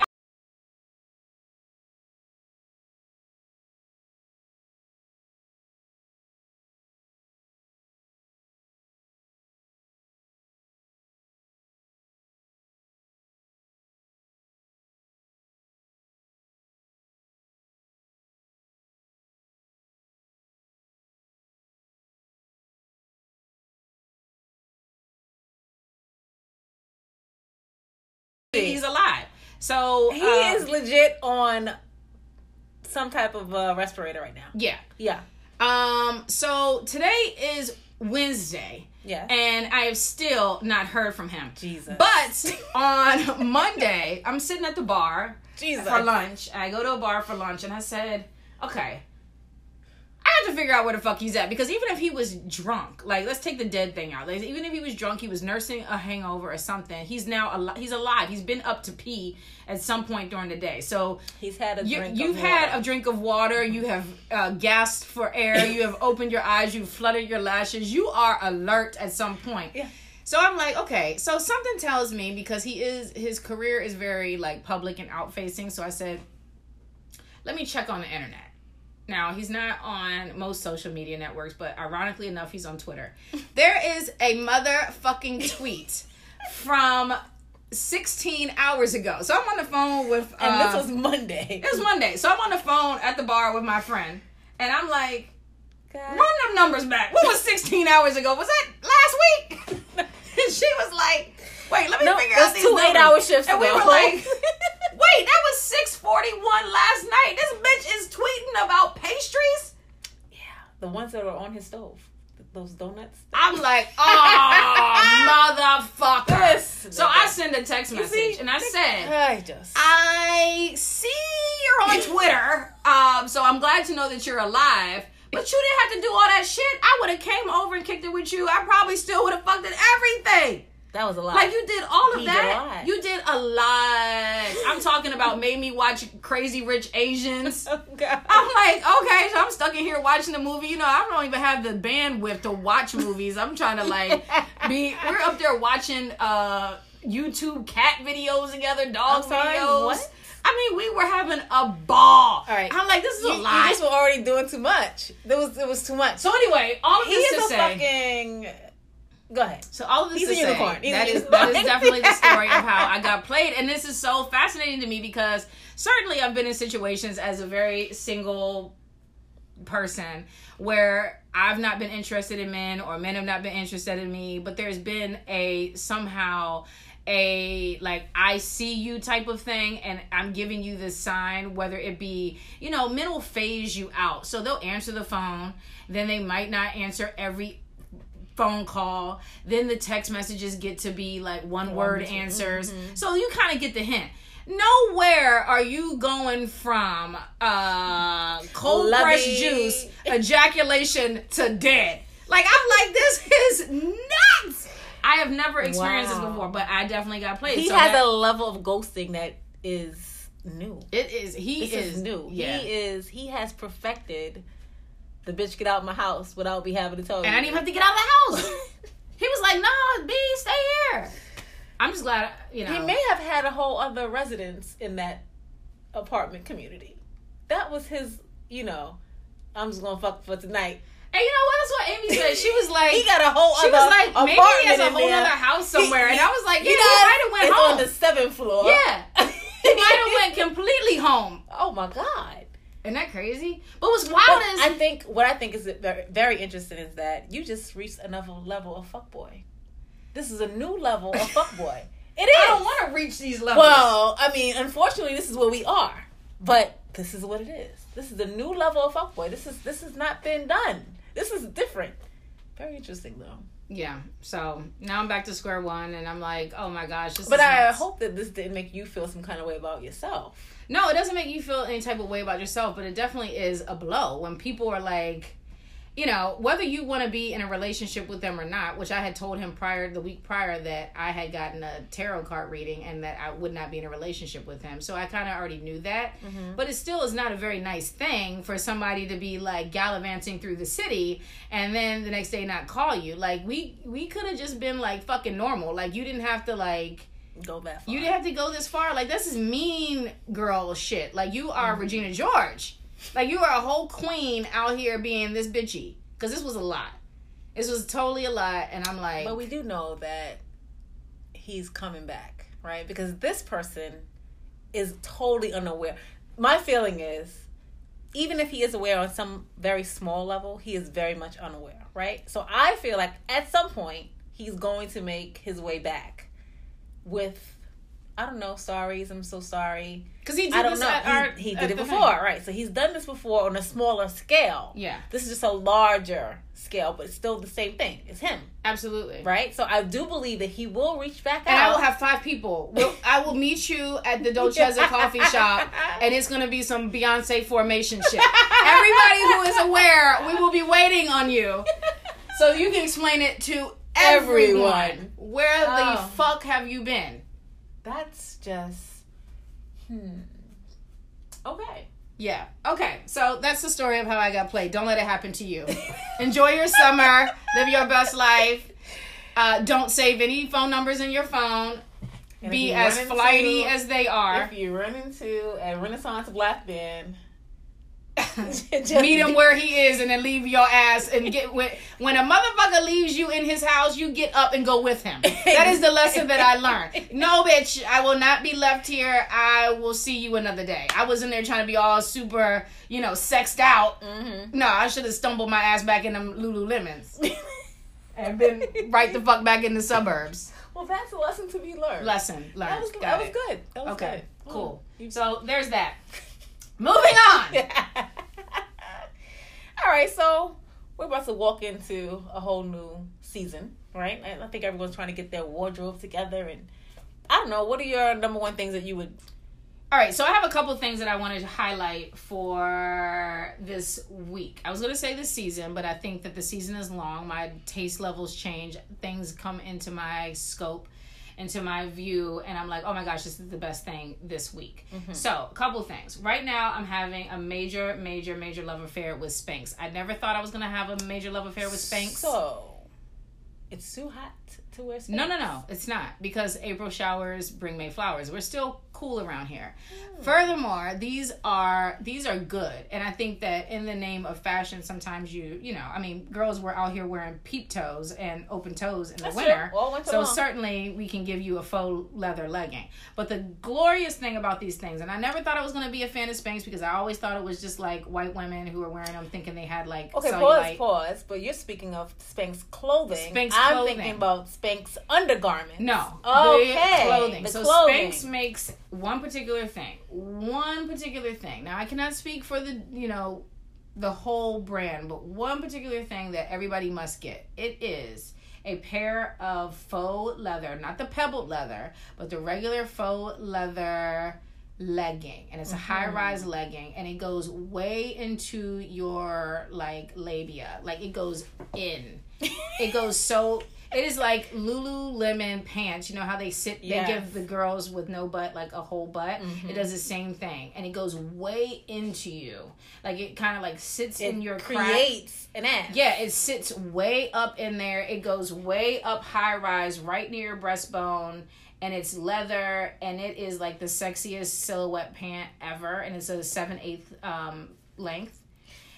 Speaker 1: he's alive so
Speaker 2: He
Speaker 1: uh,
Speaker 2: is legit on some type of uh, respirator right now.
Speaker 1: yeah
Speaker 2: Yeah.
Speaker 1: Um, so today is Wednesday.
Speaker 2: Yeah.
Speaker 1: And I have still not heard from him.
Speaker 2: Jesus.
Speaker 1: But on *laughs* Monday, I'm sitting at the bar
Speaker 2: Jesus.
Speaker 1: for lunch. I go to a bar for lunch and I said, okay, I have to figure out where the fuck he's at because even if he was drunk, like let's take the dead thing out. Like even if he was drunk, he was nursing a hangover or something. He's now alive. He's alive. He's been up to pee at some point during the day. So
Speaker 2: He's had a
Speaker 1: you,
Speaker 2: drink.
Speaker 1: you've had
Speaker 2: water.
Speaker 1: a drink of water. You have uh, gasped for air. *coughs* You have opened your eyes. You've fluttered your lashes. You are alert at some point.
Speaker 2: Yeah.
Speaker 1: So I'm like, okay. So something tells me because he is his career is very like public and out facing. So I said, let me check on the internet. Now he's not on most social media networks, but ironically enough, he's on Twitter. *laughs* There is a motherfucking tweet from 16 hours ago. So I'm on the phone with. Uh,
Speaker 2: And this was Monday. *laughs*
Speaker 1: It was Monday. So I'm on the phone at the bar with my friend. And I'm like,
Speaker 2: God.
Speaker 1: run them numbers back. What was 16 hours ago? Was that last week? *laughs* and she was like, wait, let me
Speaker 2: No,
Speaker 1: figure
Speaker 2: that's
Speaker 1: out these
Speaker 2: two
Speaker 1: numbers.
Speaker 2: eight-hour shifts
Speaker 1: And we were *laughs* like, wait, that was 641 last night. This bitch is tweeting about pastries?
Speaker 2: yeah, the ones that are on his stove, those donuts.
Speaker 1: I'm like, oh, *laughs* motherfucker.
Speaker 2: This
Speaker 1: So I send a text message
Speaker 2: see?
Speaker 1: and I said,
Speaker 2: I just.
Speaker 1: I see you're on Twitter, um, so I'm glad to know that you're alive. But you didn't have to do all that shit. I would have came over and kicked it with you. I probably still would have fucked it everything.
Speaker 2: That was a lot.
Speaker 1: Like you did all of
Speaker 2: He did
Speaker 1: that.
Speaker 2: lot.
Speaker 1: You did a lot. I'm talking about made me watch Crazy Rich Asians. *laughs*
Speaker 2: oh.
Speaker 1: I'm like, okay, so I'm stuck in here watching the movie. You know, I don't even have the bandwidth to watch movies. I'm trying to like be. We're up there watching uh YouTube cat videos together, dog
Speaker 2: sorry,
Speaker 1: videos.
Speaker 2: what?
Speaker 1: I mean, we were having a ball.
Speaker 2: All right.
Speaker 1: I'm like, this is
Speaker 2: you,
Speaker 1: a
Speaker 2: you
Speaker 1: lot.
Speaker 2: just were already doing too much. There was it was too much.
Speaker 1: so anyway, all of
Speaker 2: he
Speaker 1: this
Speaker 2: is
Speaker 1: to
Speaker 2: a
Speaker 1: say.
Speaker 2: fucking. Go ahead.
Speaker 1: So all of this
Speaker 2: He's
Speaker 1: say,
Speaker 2: unicorn. A
Speaker 1: that is
Speaker 2: unicorn.
Speaker 1: that is definitely the story of how I got *laughs* played, and this is so fascinating to me because certainly I've been in situations as a very single person where I've not been interested in men or men have not been interested in me, but there's been a somehow a like I see you type of thing and I'm giving you this sign whether it be you know men will phase you out so they'll answer the phone then they might not answer every phone call then the text messages get to be like one word answers. So you kind of get the hint. Nowhere are you going from uh cold pressed
Speaker 2: Lovey.
Speaker 1: juice ejaculation to dead. Like i'm like this is nuts! I have never experienced this before but i definitely got played.
Speaker 2: He
Speaker 1: So
Speaker 2: has
Speaker 1: that-
Speaker 2: a level of ghosting that is new.
Speaker 1: it is. He is,
Speaker 2: is, new.
Speaker 1: yeah.
Speaker 2: He is. He has perfected the bitch get out of my house without me having to tell you.
Speaker 1: and i didn't even have to get out of the house *laughs* he was like no b stay here i'm just glad you know
Speaker 2: He may have had a whole other residence in that apartment community. That was his, you know, I'm just gonna fuck for tonight.
Speaker 1: And you know what? That's what Amy said. She was *laughs* like,
Speaker 2: he got a whole
Speaker 1: she
Speaker 2: other
Speaker 1: was like, maybe he has a whole other house somewhere.
Speaker 2: He-
Speaker 1: and I was like, yeah, he,
Speaker 2: does.
Speaker 1: might have went home.
Speaker 2: on the seventh floor.
Speaker 1: Yeah. he might have went completely home. *laughs*
Speaker 2: oh my god.
Speaker 1: Isn't that crazy? But what's wild
Speaker 2: But
Speaker 1: is
Speaker 2: I think what I think is very, very interesting is that you just reached another level of fuckboy. This is a new level of *laughs* fuckboy. It is.
Speaker 1: I don't want to reach these levels.
Speaker 2: Well, I mean, unfortunately, this is where we are. But this is what it is. This is a new level of fuckboy. This is this has not been done. This is different. Very interesting though.
Speaker 1: Yeah. So now I'm back to square one, and I'm like, oh my gosh. This
Speaker 2: But I
Speaker 1: nuts.
Speaker 2: hope that this didn't make you feel some kind of way about yourself.
Speaker 1: No, it doesn't make you feel any type of way about yourself, but it definitely is a blow when people are like, you know, whether you want to be in a relationship with them or not, which I had told him prior the week prior that I had gotten a tarot card reading and that I would not be in a relationship with him. So I kind of already knew that. Mm-hmm. But it still is not a very nice thing for somebody to be like gallivanting through the city and then the next day not call you. Like we we could have just been like fucking normal. Like you didn't have to like
Speaker 2: Go that far.
Speaker 1: you didn't have to go this far. Like this is mean girl shit. Like you are mm-hmm. Regina George. Like you are a whole queen out here being this bitchy. Cause this was a lot. This was totally a lot, and I'm like,
Speaker 2: But we do know that he's coming back, right? Because this person is totally unaware. My feeling is, even if he is aware on some very small level, he is very much unaware, right? So I feel like at some point he's going to make his way back with, I don't know, sorries, I'm so sorry.
Speaker 1: cause he did
Speaker 2: I don't
Speaker 1: this
Speaker 2: know.
Speaker 1: at
Speaker 2: He, he did it before, right? So he's done this before on a smaller scale.
Speaker 1: Yeah,
Speaker 2: This is just a larger scale, but it's still the same thing. It's him
Speaker 1: absolutely.
Speaker 2: right? So I do believe that he will reach back out.
Speaker 1: And I will have five people. We'll, I will meet you at the Dolcezza *laughs* coffee shop, and it's gonna be some Beyonce formation shit. *laughs* Everybody who is aware, we will be waiting on you, so you can explain it to everyone.
Speaker 2: Everyone.
Speaker 1: Where the
Speaker 2: Oh.
Speaker 1: fuck have you been?
Speaker 2: That's just hmm. Okay.
Speaker 1: Yeah. Okay. So that's the story of how I got played. Don't let it happen to you. *laughs* Enjoy your summer. Live your best life. Uh, don't save any phone numbers in your phone.
Speaker 2: And
Speaker 1: Be
Speaker 2: you
Speaker 1: as
Speaker 2: run into-
Speaker 1: flighty as they are.
Speaker 2: If you run into a Renaissance black band, *laughs*
Speaker 1: meet him where he is and then leave your ass and get when when a motherfucker leaves you in his house you get up and go with him. That is the lesson that i learned. *laughs* No bitch i will not be left here. I will see you another day. I was in there trying to be all super you know sexed out.
Speaker 2: Mm-hmm.
Speaker 1: no i should have stumbled my ass back in them lululemons. *laughs* And been right the fuck back in the suburbs.
Speaker 2: Well, that's a lesson to be learned.
Speaker 1: lesson learned.
Speaker 2: That was, that was good. That was
Speaker 1: okay
Speaker 2: good.
Speaker 1: cool.
Speaker 2: Mm.
Speaker 1: so there's that moving on *laughs*
Speaker 2: All right, so we're about to walk into a whole new season, right? I think everyone's trying to get their wardrobe together, and I don't know. What are your number one things that you would?
Speaker 1: All right, so I have a couple things that I wanted to highlight for this week. I was going to say this season, but I think that the season is long. My taste levels change. Things come into my scope, into my view, and I'm like, oh my gosh, this is the best thing this week. Mm-hmm. So, a couple things. Right now, I'm having a major, major, major love affair with Spanx. I never thought I was going to have a major love affair with Spanx.
Speaker 2: So, it's too hot to wear. Spanx?
Speaker 1: No, no, no, it's not because April showers bring May flowers. We're still cool around here. Oh. Furthermore, these are these are good, and I think that in the name of fashion, sometimes you you know, I mean, girls were out here wearing peep toes and open toes in the
Speaker 2: That's
Speaker 1: winter.
Speaker 2: Winter
Speaker 1: so
Speaker 2: long.
Speaker 1: certainly we can give you a faux leather legging. But the glorious thing about these things, and I never thought I was going to be a fan of Spanx because I always thought it was just like white women who were wearing them thinking they had like
Speaker 2: Okay,
Speaker 1: cellulite.
Speaker 2: pause, pause. But you're speaking of Spanx clothing.
Speaker 1: Spanx
Speaker 2: I'm thinking about Spanx undergarments.
Speaker 1: No.
Speaker 2: Okay,
Speaker 1: The clothing.
Speaker 2: the
Speaker 1: so
Speaker 2: clothing.
Speaker 1: Spanx makes one particular thing. One particular thing. Now I cannot speak for the you know the whole brand, but one particular thing that everybody must get. It is a pair of faux leather, not the pebbled leather, but the regular faux leather legging and it's a mm-hmm. high rise legging and it goes way into your like labia like it goes in *laughs* it goes so it is like Lululemon pants. You know how they sit,
Speaker 2: Yes.
Speaker 1: they give the girls with no butt like a whole butt. It does the same thing, and it goes way into you. Like it kind of like sits
Speaker 2: It
Speaker 1: in your crack.
Speaker 2: creates an ass.
Speaker 1: Yeah, it sits way up in there. It goes way up high rise, right near your breastbone, and it's leather, and it is like the sexiest silhouette pant ever, and it's a seven eighth um, length.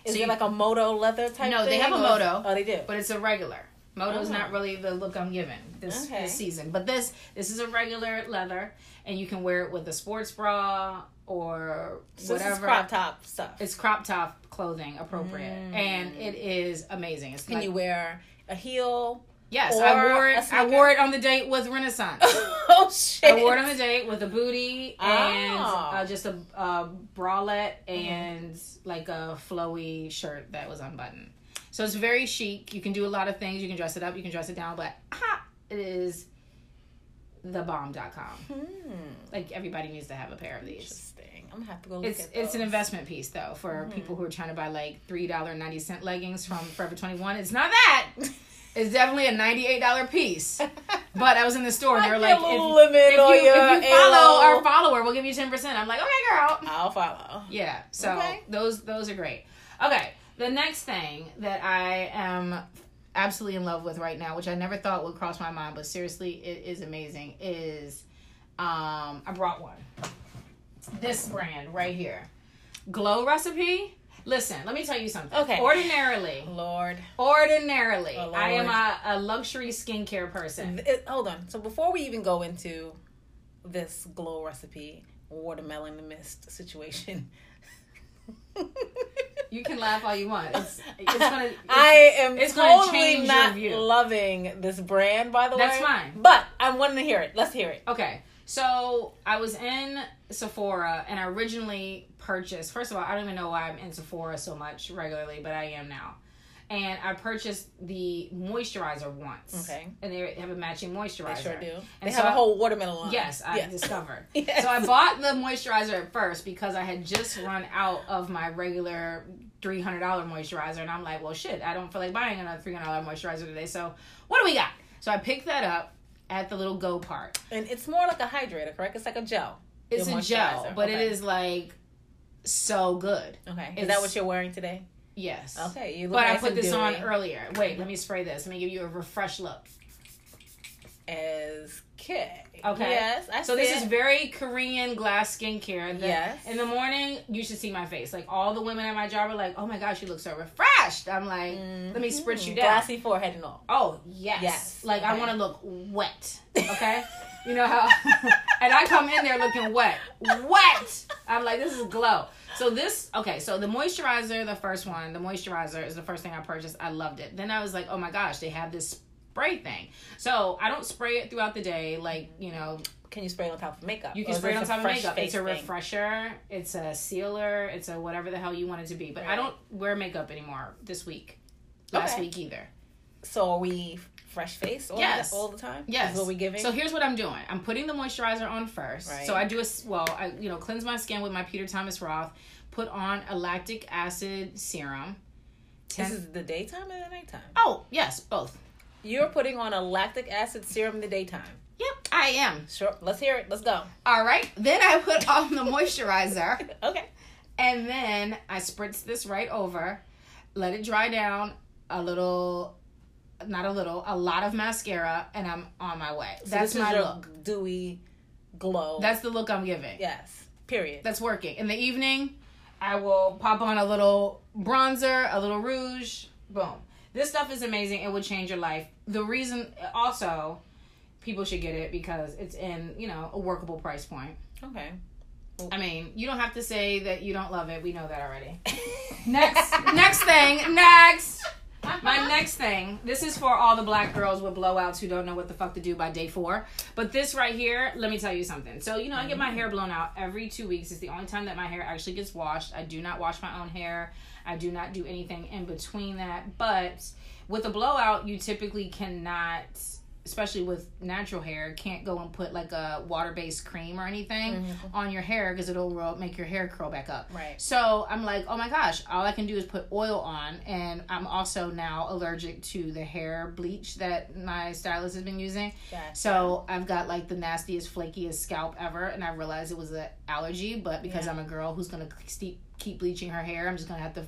Speaker 2: Is
Speaker 1: So
Speaker 2: it
Speaker 1: you-
Speaker 2: like a moto leather type?
Speaker 1: No, they have a moto.
Speaker 2: Oh, they do.
Speaker 1: but it's a regular. Moto's
Speaker 2: Oh.
Speaker 1: not really the look I'm giving this,
Speaker 2: Okay.
Speaker 1: this season. But this this is a regular leather, and you can wear it with a sports bra or
Speaker 2: so
Speaker 1: whatever.
Speaker 2: crop top stuff.
Speaker 1: It's crop top clothing appropriate, and it is amazing. It's
Speaker 2: Can
Speaker 1: like,
Speaker 2: you wear a heel?
Speaker 1: Yes, I wore it. I wore it on the date with Renaissance. *laughs*
Speaker 2: oh shit!
Speaker 1: I wore it on the date with a booty and
Speaker 2: Oh.
Speaker 1: uh, just a, a bralette and like a flowy shirt that was unbuttoned. So it's very chic. You can do a lot of things. You can dress it up. You can dress it down. But ha, it is thebomb.com.
Speaker 2: Hmm.
Speaker 1: Like everybody needs to have a pair of these.
Speaker 2: Interesting. I'm gonna have to go look
Speaker 1: It's it's an investment piece though for
Speaker 2: Mm-hmm.
Speaker 1: people who are trying to buy like three dollar ninety cent leggings from Forever Twenty One. It's not that. *laughs* It's definitely a ninety eight dollar piece. *laughs* But I was in the store and they were
Speaker 2: Like
Speaker 1: if, if you, if you follow
Speaker 2: ALO.
Speaker 1: our follower, we'll give you ten percent. I'm like, okay, girl.
Speaker 2: I'll follow.
Speaker 1: Yeah. So
Speaker 2: Okay.
Speaker 1: those those are great. Okay. The next thing that I am absolutely in love with right now, which I never thought would cross my mind, but seriously, it is amazing. Is um, I brought one. This brand right here, Glow Recipe. Listen, let me tell you something.
Speaker 2: Okay.
Speaker 1: Ordinarily,
Speaker 2: Lord.
Speaker 1: ordinarily,
Speaker 2: Oh,
Speaker 1: I am a, a luxury skincare person.
Speaker 2: It- hold on. So before we even go into this glow recipe watermelon mist situation. *laughs*
Speaker 1: You can laugh all you want. It's, it's *laughs* gonna. It's,
Speaker 2: I am
Speaker 1: it's gonna
Speaker 2: totally not
Speaker 1: view.
Speaker 2: loving this brand, by the
Speaker 1: That's
Speaker 2: way.
Speaker 1: That's fine.
Speaker 2: But I wanted to hear it. Let's hear it.
Speaker 1: Okay, so I was in Sephora and I originally purchased. First of all, I don't even know why I'm in Sephora so much regularly, but I am now. And I purchased the moisturizer once.
Speaker 2: Okay.
Speaker 1: And they have a matching moisturizer.
Speaker 2: They sure do.
Speaker 1: And
Speaker 2: They
Speaker 1: so
Speaker 2: have a whole watermelon line.
Speaker 1: Yes, I
Speaker 2: Yes.
Speaker 1: discovered. *laughs*
Speaker 2: Yes.
Speaker 1: So I bought the moisturizer at first because I had just run out of my regular three hundred dollar moisturizer, and I'm like, well, shit, I don't feel like buying another three hundred dollar moisturizer today. So what do we got? So I picked that up at the little go part.
Speaker 2: And it's more like a hydrator, correct? It's like a gel.
Speaker 1: It's a gel, but it
Speaker 2: Okay.
Speaker 1: is like so good.
Speaker 2: Okay. Is
Speaker 1: it's-
Speaker 2: that what you're wearing today?
Speaker 1: Yes.
Speaker 2: Okay. You look
Speaker 1: But I put this on earlier. Wait, let me spray this. Let me give you a refresh look.
Speaker 2: as K.
Speaker 1: Okay.
Speaker 2: Yes. I
Speaker 1: So this
Speaker 2: see
Speaker 1: is
Speaker 2: it.
Speaker 1: very Korean glass skincare. The-
Speaker 2: Yes.
Speaker 1: In the morning, you should see my face. Like all the women at my job are like, "Oh my gosh, you look so refreshed." I'm like, "Let me spritz you mm-hmm. down."
Speaker 2: glassy forehead and all.
Speaker 1: Oh yes.
Speaker 2: Yes.
Speaker 1: Like I want to look wet. Okay. *laughs* you know how? *laughs* and I come in there looking wet, wet. I'm like, this is glow. So this, okay. So the moisturizer, the first one, the moisturizer is the first thing I purchased. I loved it. Then I was like, oh my gosh, they have this spray thing. So I don't spray it throughout the day. Like you know,
Speaker 2: Can you spray it on top of makeup?
Speaker 1: you can spray it on top of makeup. It's a
Speaker 2: thing?
Speaker 1: refresher. It's a sealer. It's a whatever the hell you want it to be. But I don't wear makeup anymore this week. Last
Speaker 2: Okay.
Speaker 1: week either.
Speaker 2: So are we fresh face all,
Speaker 1: Yes.
Speaker 2: the, all the time?
Speaker 1: Yes.
Speaker 2: Is what we giving?
Speaker 1: So here's what I'm doing. I'm putting the moisturizer on first.
Speaker 2: Right.
Speaker 1: So I do a well, I you know cleanse my skin with my Peter Thomas Roth. Put on a lactic acid serum.
Speaker 2: this is the daytime or the nighttime?
Speaker 1: oh yes, both.
Speaker 2: You're putting on a lactic acid serum in the daytime.
Speaker 1: Yep, I am.
Speaker 2: Sure. Let's hear it. Let's go.
Speaker 1: All right. Then I put on the moisturizer, *laughs*
Speaker 2: Okay.
Speaker 1: and then I spritz this right over. Let it dry down. A little, not a little, a lot of mascara, and I'm on my way.
Speaker 2: So
Speaker 1: That's
Speaker 2: this is
Speaker 1: my
Speaker 2: your
Speaker 1: look.
Speaker 2: dewy glow.
Speaker 1: That's the look I'm giving.
Speaker 2: yes. Period.
Speaker 1: that's working. In the evening, I will pop on a little bronzer, a little rouge. Boom. This stuff is amazing. It will change your life. The reason also people should get it because it's in, you know, a workable price point.
Speaker 2: okay.
Speaker 1: I mean, you don't have to say that you don't love it. We know that already. *laughs* Next next thing, next. My next thing, this is for all the black girls with blowouts who don't know what the fuck to do by day four. But this right here, let me tell you something. So, you know, I get my hair blown out every two weeks. It's the only time that my hair actually gets washed. I do not wash my own hair. I do not do anything in between that. But with a blowout, you typically cannot, especially with natural hair, can't go and put like a water based cream or anything mm-hmm. on your hair because it'll make your hair curl back up.
Speaker 2: Right.
Speaker 1: So I'm like, oh my gosh, all I can do is put oil on. And I'm also now allergic to the hair bleach that my stylist has been using.
Speaker 2: Gotcha.
Speaker 1: So I've got like the nastiest, flakiest scalp ever. And I realized it was an allergy. But because
Speaker 2: Yeah.
Speaker 1: I'm a girl who's going to keep, keep bleaching her hair, I'm just going to have to,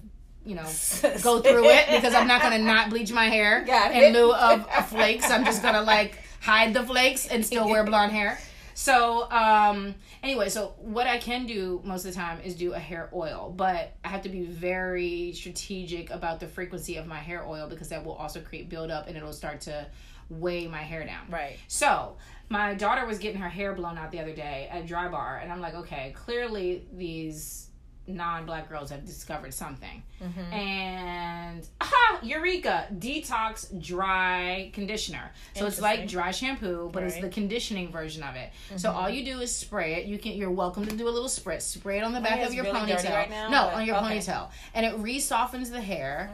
Speaker 1: you know, *laughs* go through it because I'm not going to not bleach my hair *laughs* in lieu of, flakes. I'm just going to like hide the flakes and still wear blonde hair. So, um, anyway, so what I can do most of the time is do a hair oil, but I have to be very strategic about the frequency of my hair oil because that will also create buildup and it'll start to weigh my hair down.
Speaker 2: Right.
Speaker 1: So, my daughter was getting her hair blown out the other day at dry bar, and I'm like, okay, clearly these non-black girls have discovered something. Mm-hmm. And aha, Eureka! Detox dry conditioner. So it's like dry shampoo, but it's the conditioning version of it. So mm-hmm. all you do is spray it. You can you're welcome to do a little spritz. Spray it on the oh, back
Speaker 2: hair's
Speaker 1: of your
Speaker 2: really
Speaker 1: ponytail.
Speaker 2: right now,
Speaker 1: no,
Speaker 2: but-
Speaker 1: on your
Speaker 2: okay.
Speaker 1: ponytail, and it re-softens the hair.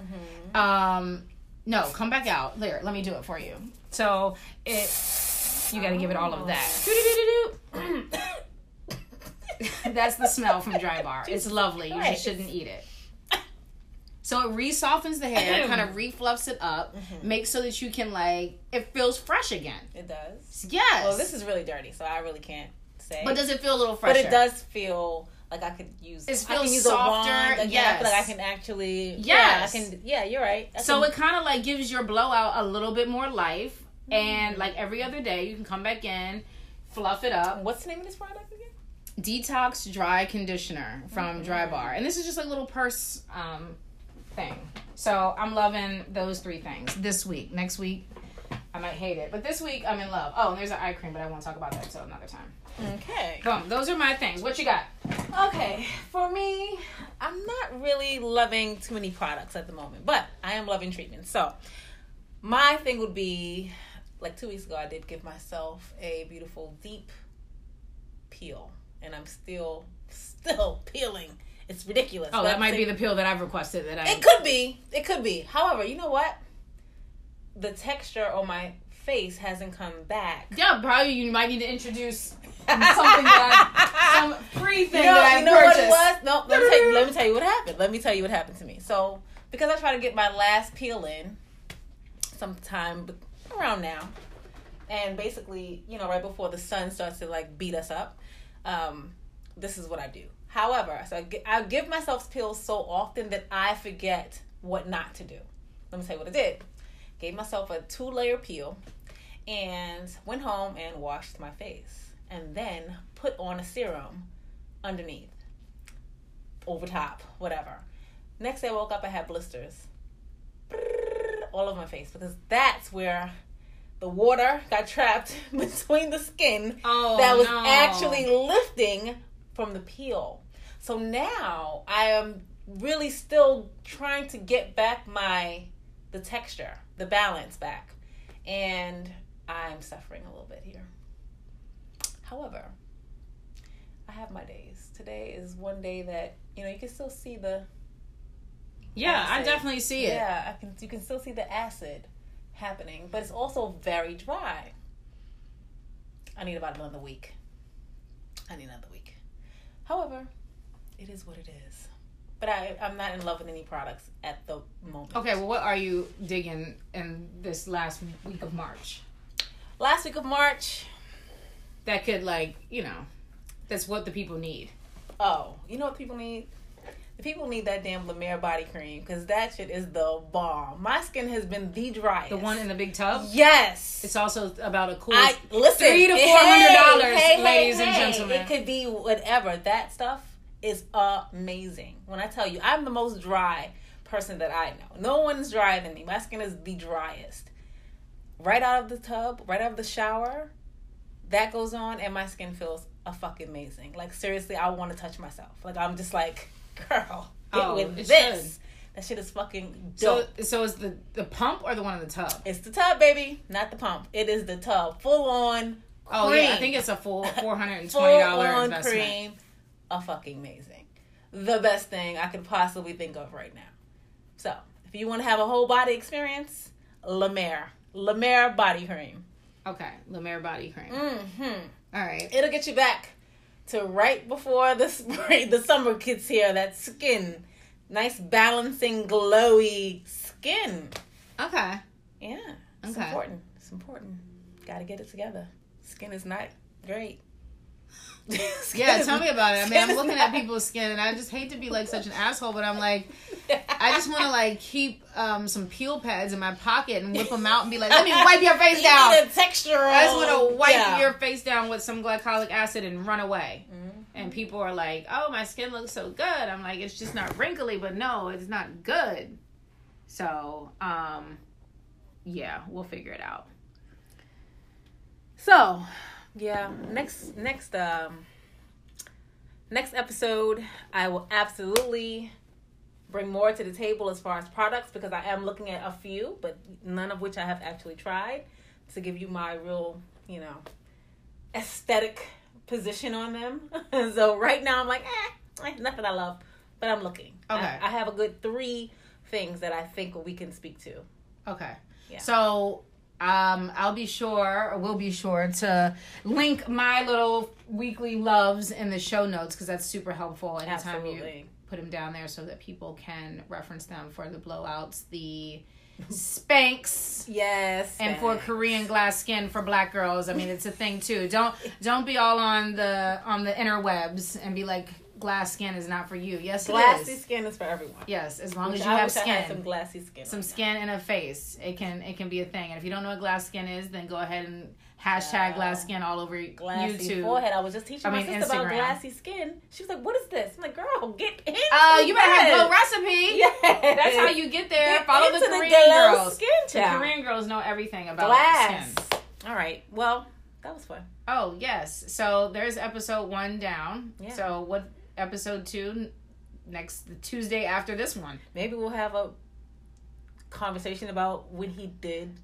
Speaker 1: Mm-hmm. Um, no, come back out. There, let me do it for you. So it, you got to give it all of that. Oh. *coughs* *coughs* *laughs* That's the smell from Dry Bar. It's lovely. You just shouldn't eat it. So it re-softens the hair, *clears throat* kind of refluffs it up, mm-hmm. makes so that you can like it feels fresh again.
Speaker 2: It does.
Speaker 1: Yes.
Speaker 2: Well, this is really dirty, so I really can't say.
Speaker 1: But does it feel a little
Speaker 2: fresh?
Speaker 1: But
Speaker 2: it does feel like I could use.
Speaker 1: It
Speaker 2: I can
Speaker 1: feels
Speaker 2: use
Speaker 1: softer,
Speaker 2: A wand. Like, yeah, I feel like I can actually.
Speaker 1: Yes.
Speaker 2: Yeah, I can. Yeah, you're right. I
Speaker 1: So
Speaker 2: can-
Speaker 1: it kind of like gives your blowout a little bit more life, and mm. like every other day, you can come back in, fluff it up.
Speaker 2: What's the name of this product again?
Speaker 1: Detox Dry Conditioner from Dry Bar, and this is just a little purse um, thing. So I'm loving those three things this week. Next week, I might hate it, but this week I'm in love. Oh, and there's an eye cream, but I won't talk about that until another time.
Speaker 2: Okay.
Speaker 1: Boom. Those are my things. What you got?
Speaker 2: Okay, for me, I'm not really loving too many products at the moment, but I am loving treatment. So, my thing would be like two weeks ago, I did give myself a beautiful deep peel, and I'm still still *laughs* peeling. It's ridiculous.
Speaker 1: Oh,
Speaker 2: That
Speaker 1: that might be the peel that I've requested. That I.
Speaker 2: It could be. It could be. However, you know what? The texture on my face hasn't come back.
Speaker 1: Yeah, probably you might need to introduce something that *laughs* some free thing
Speaker 2: You know,
Speaker 1: that I
Speaker 2: you know what
Speaker 1: purchased.
Speaker 2: it was? No, let me, tell you, let me tell you what happened. Let me tell you what happened to me. So, because I try to get my last peel in sometime around now, and basically, you know, right before the sun starts to like beat us up, um, this is what I do. However, so I, gi- I give myself pills so often that I forget what not to do. Let me tell you what I did. Gave myself a two layer peel, and went home and washed my face and then put on a serum underneath, over top, whatever. Next day I woke up, I had blisters all over my face because that's where the water got trapped *laughs* between the skin
Speaker 1: Oh,
Speaker 2: that was
Speaker 1: no.
Speaker 2: actually lifting from the peel. So now I am really still trying to get back my the texture, the balance back. And I'm suffering a little bit here. However, I have my days. Today is one day that, you know, you can still see the
Speaker 1: Yeah, I definitely see it.
Speaker 2: Yeah, I can you can still see the acid happening, but it's also very dry. I need about another week. I need another week. However, it is what it is. But I, I'm not in love with any products at the moment.
Speaker 1: Okay, well, what are you digging in this last week of March?
Speaker 2: Last week of March.
Speaker 1: That could, like, you know, that's what the people need.
Speaker 2: Oh, you know what people need? People need that damn La Mer body cream because that shit is the bomb. My skin has been the driest.
Speaker 1: The one in the big tub.
Speaker 2: yes.
Speaker 1: It's also about a cool.
Speaker 2: I listen.
Speaker 1: Three to four hundred dollars,
Speaker 2: hey, hey,
Speaker 1: ladies and gentlemen.
Speaker 2: It could be whatever. That stuff is amazing. When I tell you, I'm the most dry person that I know. No one's drier than me. My skin is the driest. Right out of the tub, right out of the shower, that goes on, and my skin feels a fucking amazing. Like seriously, I want to touch myself. Like I'm just like, girl, get
Speaker 1: Oh,
Speaker 2: with this.
Speaker 1: should.
Speaker 2: That shit is fucking
Speaker 1: so,
Speaker 2: dope.
Speaker 1: so is the the pump or the one in the tub?
Speaker 2: it's the tub, baby, not the pump. It is the tub, full on.
Speaker 1: Oh yeah, I think it's a *laughs* full four hundred and twenty dollar investment.
Speaker 2: cream, a fucking amazing. The best thing I could possibly think of right now. So, if you want to have a whole body experience, La Mer. La Mer body cream.
Speaker 1: Okay, La Mer body cream.
Speaker 2: hmm
Speaker 1: All right.
Speaker 2: It'll get you back to right before the spring, the summer gets here. That skin, nice balancing, glowy skin.
Speaker 1: Okay.
Speaker 2: Yeah, it's
Speaker 1: Okay.
Speaker 2: important. It's important. Got to get it together. Skin is not great.
Speaker 1: Yeah, tell me about it. I mean, I'm looking at *laughs* people's skin, and I just hate to be like such an *laughs* asshole, but I'm like, I just want to like keep um, some peel pads in my pocket and whip them out and be like, let me wipe your face *laughs*
Speaker 2: You
Speaker 1: down.
Speaker 2: need a textural.
Speaker 1: I just want to wipe
Speaker 2: yeah.
Speaker 1: your face down with some glycolic acid and run away.
Speaker 2: Mhm.
Speaker 1: And people are like, "Oh, my skin looks so good." I'm like, "It's just not wrinkly, but no, it's not good." So, um, yeah, we'll figure it out.
Speaker 2: So, yeah, next next um next episode, I will absolutely bring more to the table as far as products because I am looking at a few, but none of which I have actually tried to give you my real, you know, aesthetic position on them. *laughs* so right now I'm like, eh, eh, nothing I love, but I'm looking.
Speaker 1: Okay.
Speaker 2: I, I have a good three things that I think we can speak to.
Speaker 1: Okay.
Speaker 2: Yeah.
Speaker 1: So, um, I'll be sure, or we'll be sure to link my little weekly loves in the show notes because that's super helpful anytime you put them down there so that people can reference them for the blowouts, the Spanx.
Speaker 2: Yes.
Speaker 1: and for. Korean glass skin for black girls. I mean, it's a thing too. Don't don't be all on the on the interwebs and be like glass skin is not for you. Yes,
Speaker 2: glassy
Speaker 1: is.
Speaker 2: skin is for everyone.
Speaker 1: Yes, as long
Speaker 2: Which
Speaker 1: as you
Speaker 2: I
Speaker 1: have
Speaker 2: had some glassy skin.
Speaker 1: some
Speaker 2: now.
Speaker 1: skin and a face, it can it can be a thing. And if you don't know what glass skin is, then go ahead and hashtag
Speaker 2: Yeah.
Speaker 1: glass skin all over
Speaker 2: Glassy
Speaker 1: YouTube.
Speaker 2: forehead. I was just teaching
Speaker 1: I
Speaker 2: my
Speaker 1: mean,
Speaker 2: sister about glassy skin. She was like, "What is this?" I'm like, "Girl, get into
Speaker 1: Uh, you better have
Speaker 2: this."
Speaker 1: Glow Recipe.
Speaker 2: Yeah,
Speaker 1: That's how you get there.
Speaker 2: Get
Speaker 1: Follow the Korean
Speaker 2: glow
Speaker 1: girls.
Speaker 2: Skin
Speaker 1: The. Korean girls know everything about
Speaker 2: glass.
Speaker 1: skin.
Speaker 2: All right. Well, that was fun.
Speaker 1: Oh yes. So there's episode one down.
Speaker 2: Yeah.
Speaker 1: So what episode two? Next the Tuesday after this one.
Speaker 2: Maybe we'll have a conversation about when he did.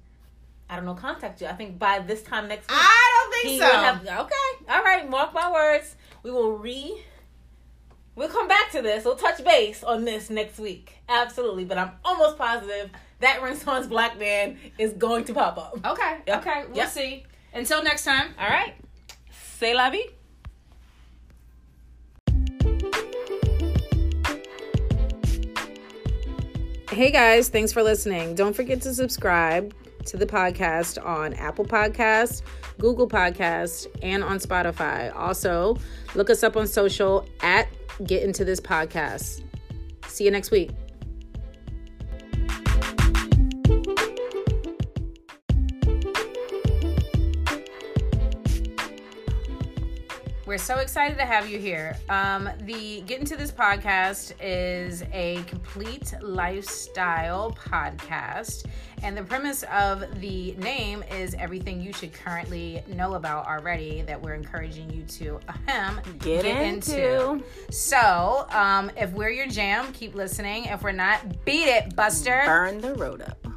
Speaker 2: I don't know. Contact you. I think by this time next week.
Speaker 1: I don't think so.
Speaker 2: have okay all right mark my words we will re we'll come back to this we'll touch base on this next week absolutely but i'm almost positive that renaissance black man is going to pop up
Speaker 1: okay.
Speaker 2: Yep.
Speaker 1: Okay. We'll
Speaker 2: Yep.
Speaker 1: see. Until next time.
Speaker 2: all right say la vie
Speaker 1: Hey guys, thanks for listening. Don't forget to subscribe to the podcast on Apple Podcasts, Google Podcasts, and on Spotify. Also, look us up on social at Get Into This Podcast. See you next week. We're so excited to have you here. Um, the Get Into This podcast is a complete lifestyle podcast. And the premise of the name is everything you should currently know about already that we're encouraging you to ahem,
Speaker 3: Get into.
Speaker 1: So, um, if we're your jam, keep listening. If we're not, beat it, Buster.
Speaker 3: Burn the road up.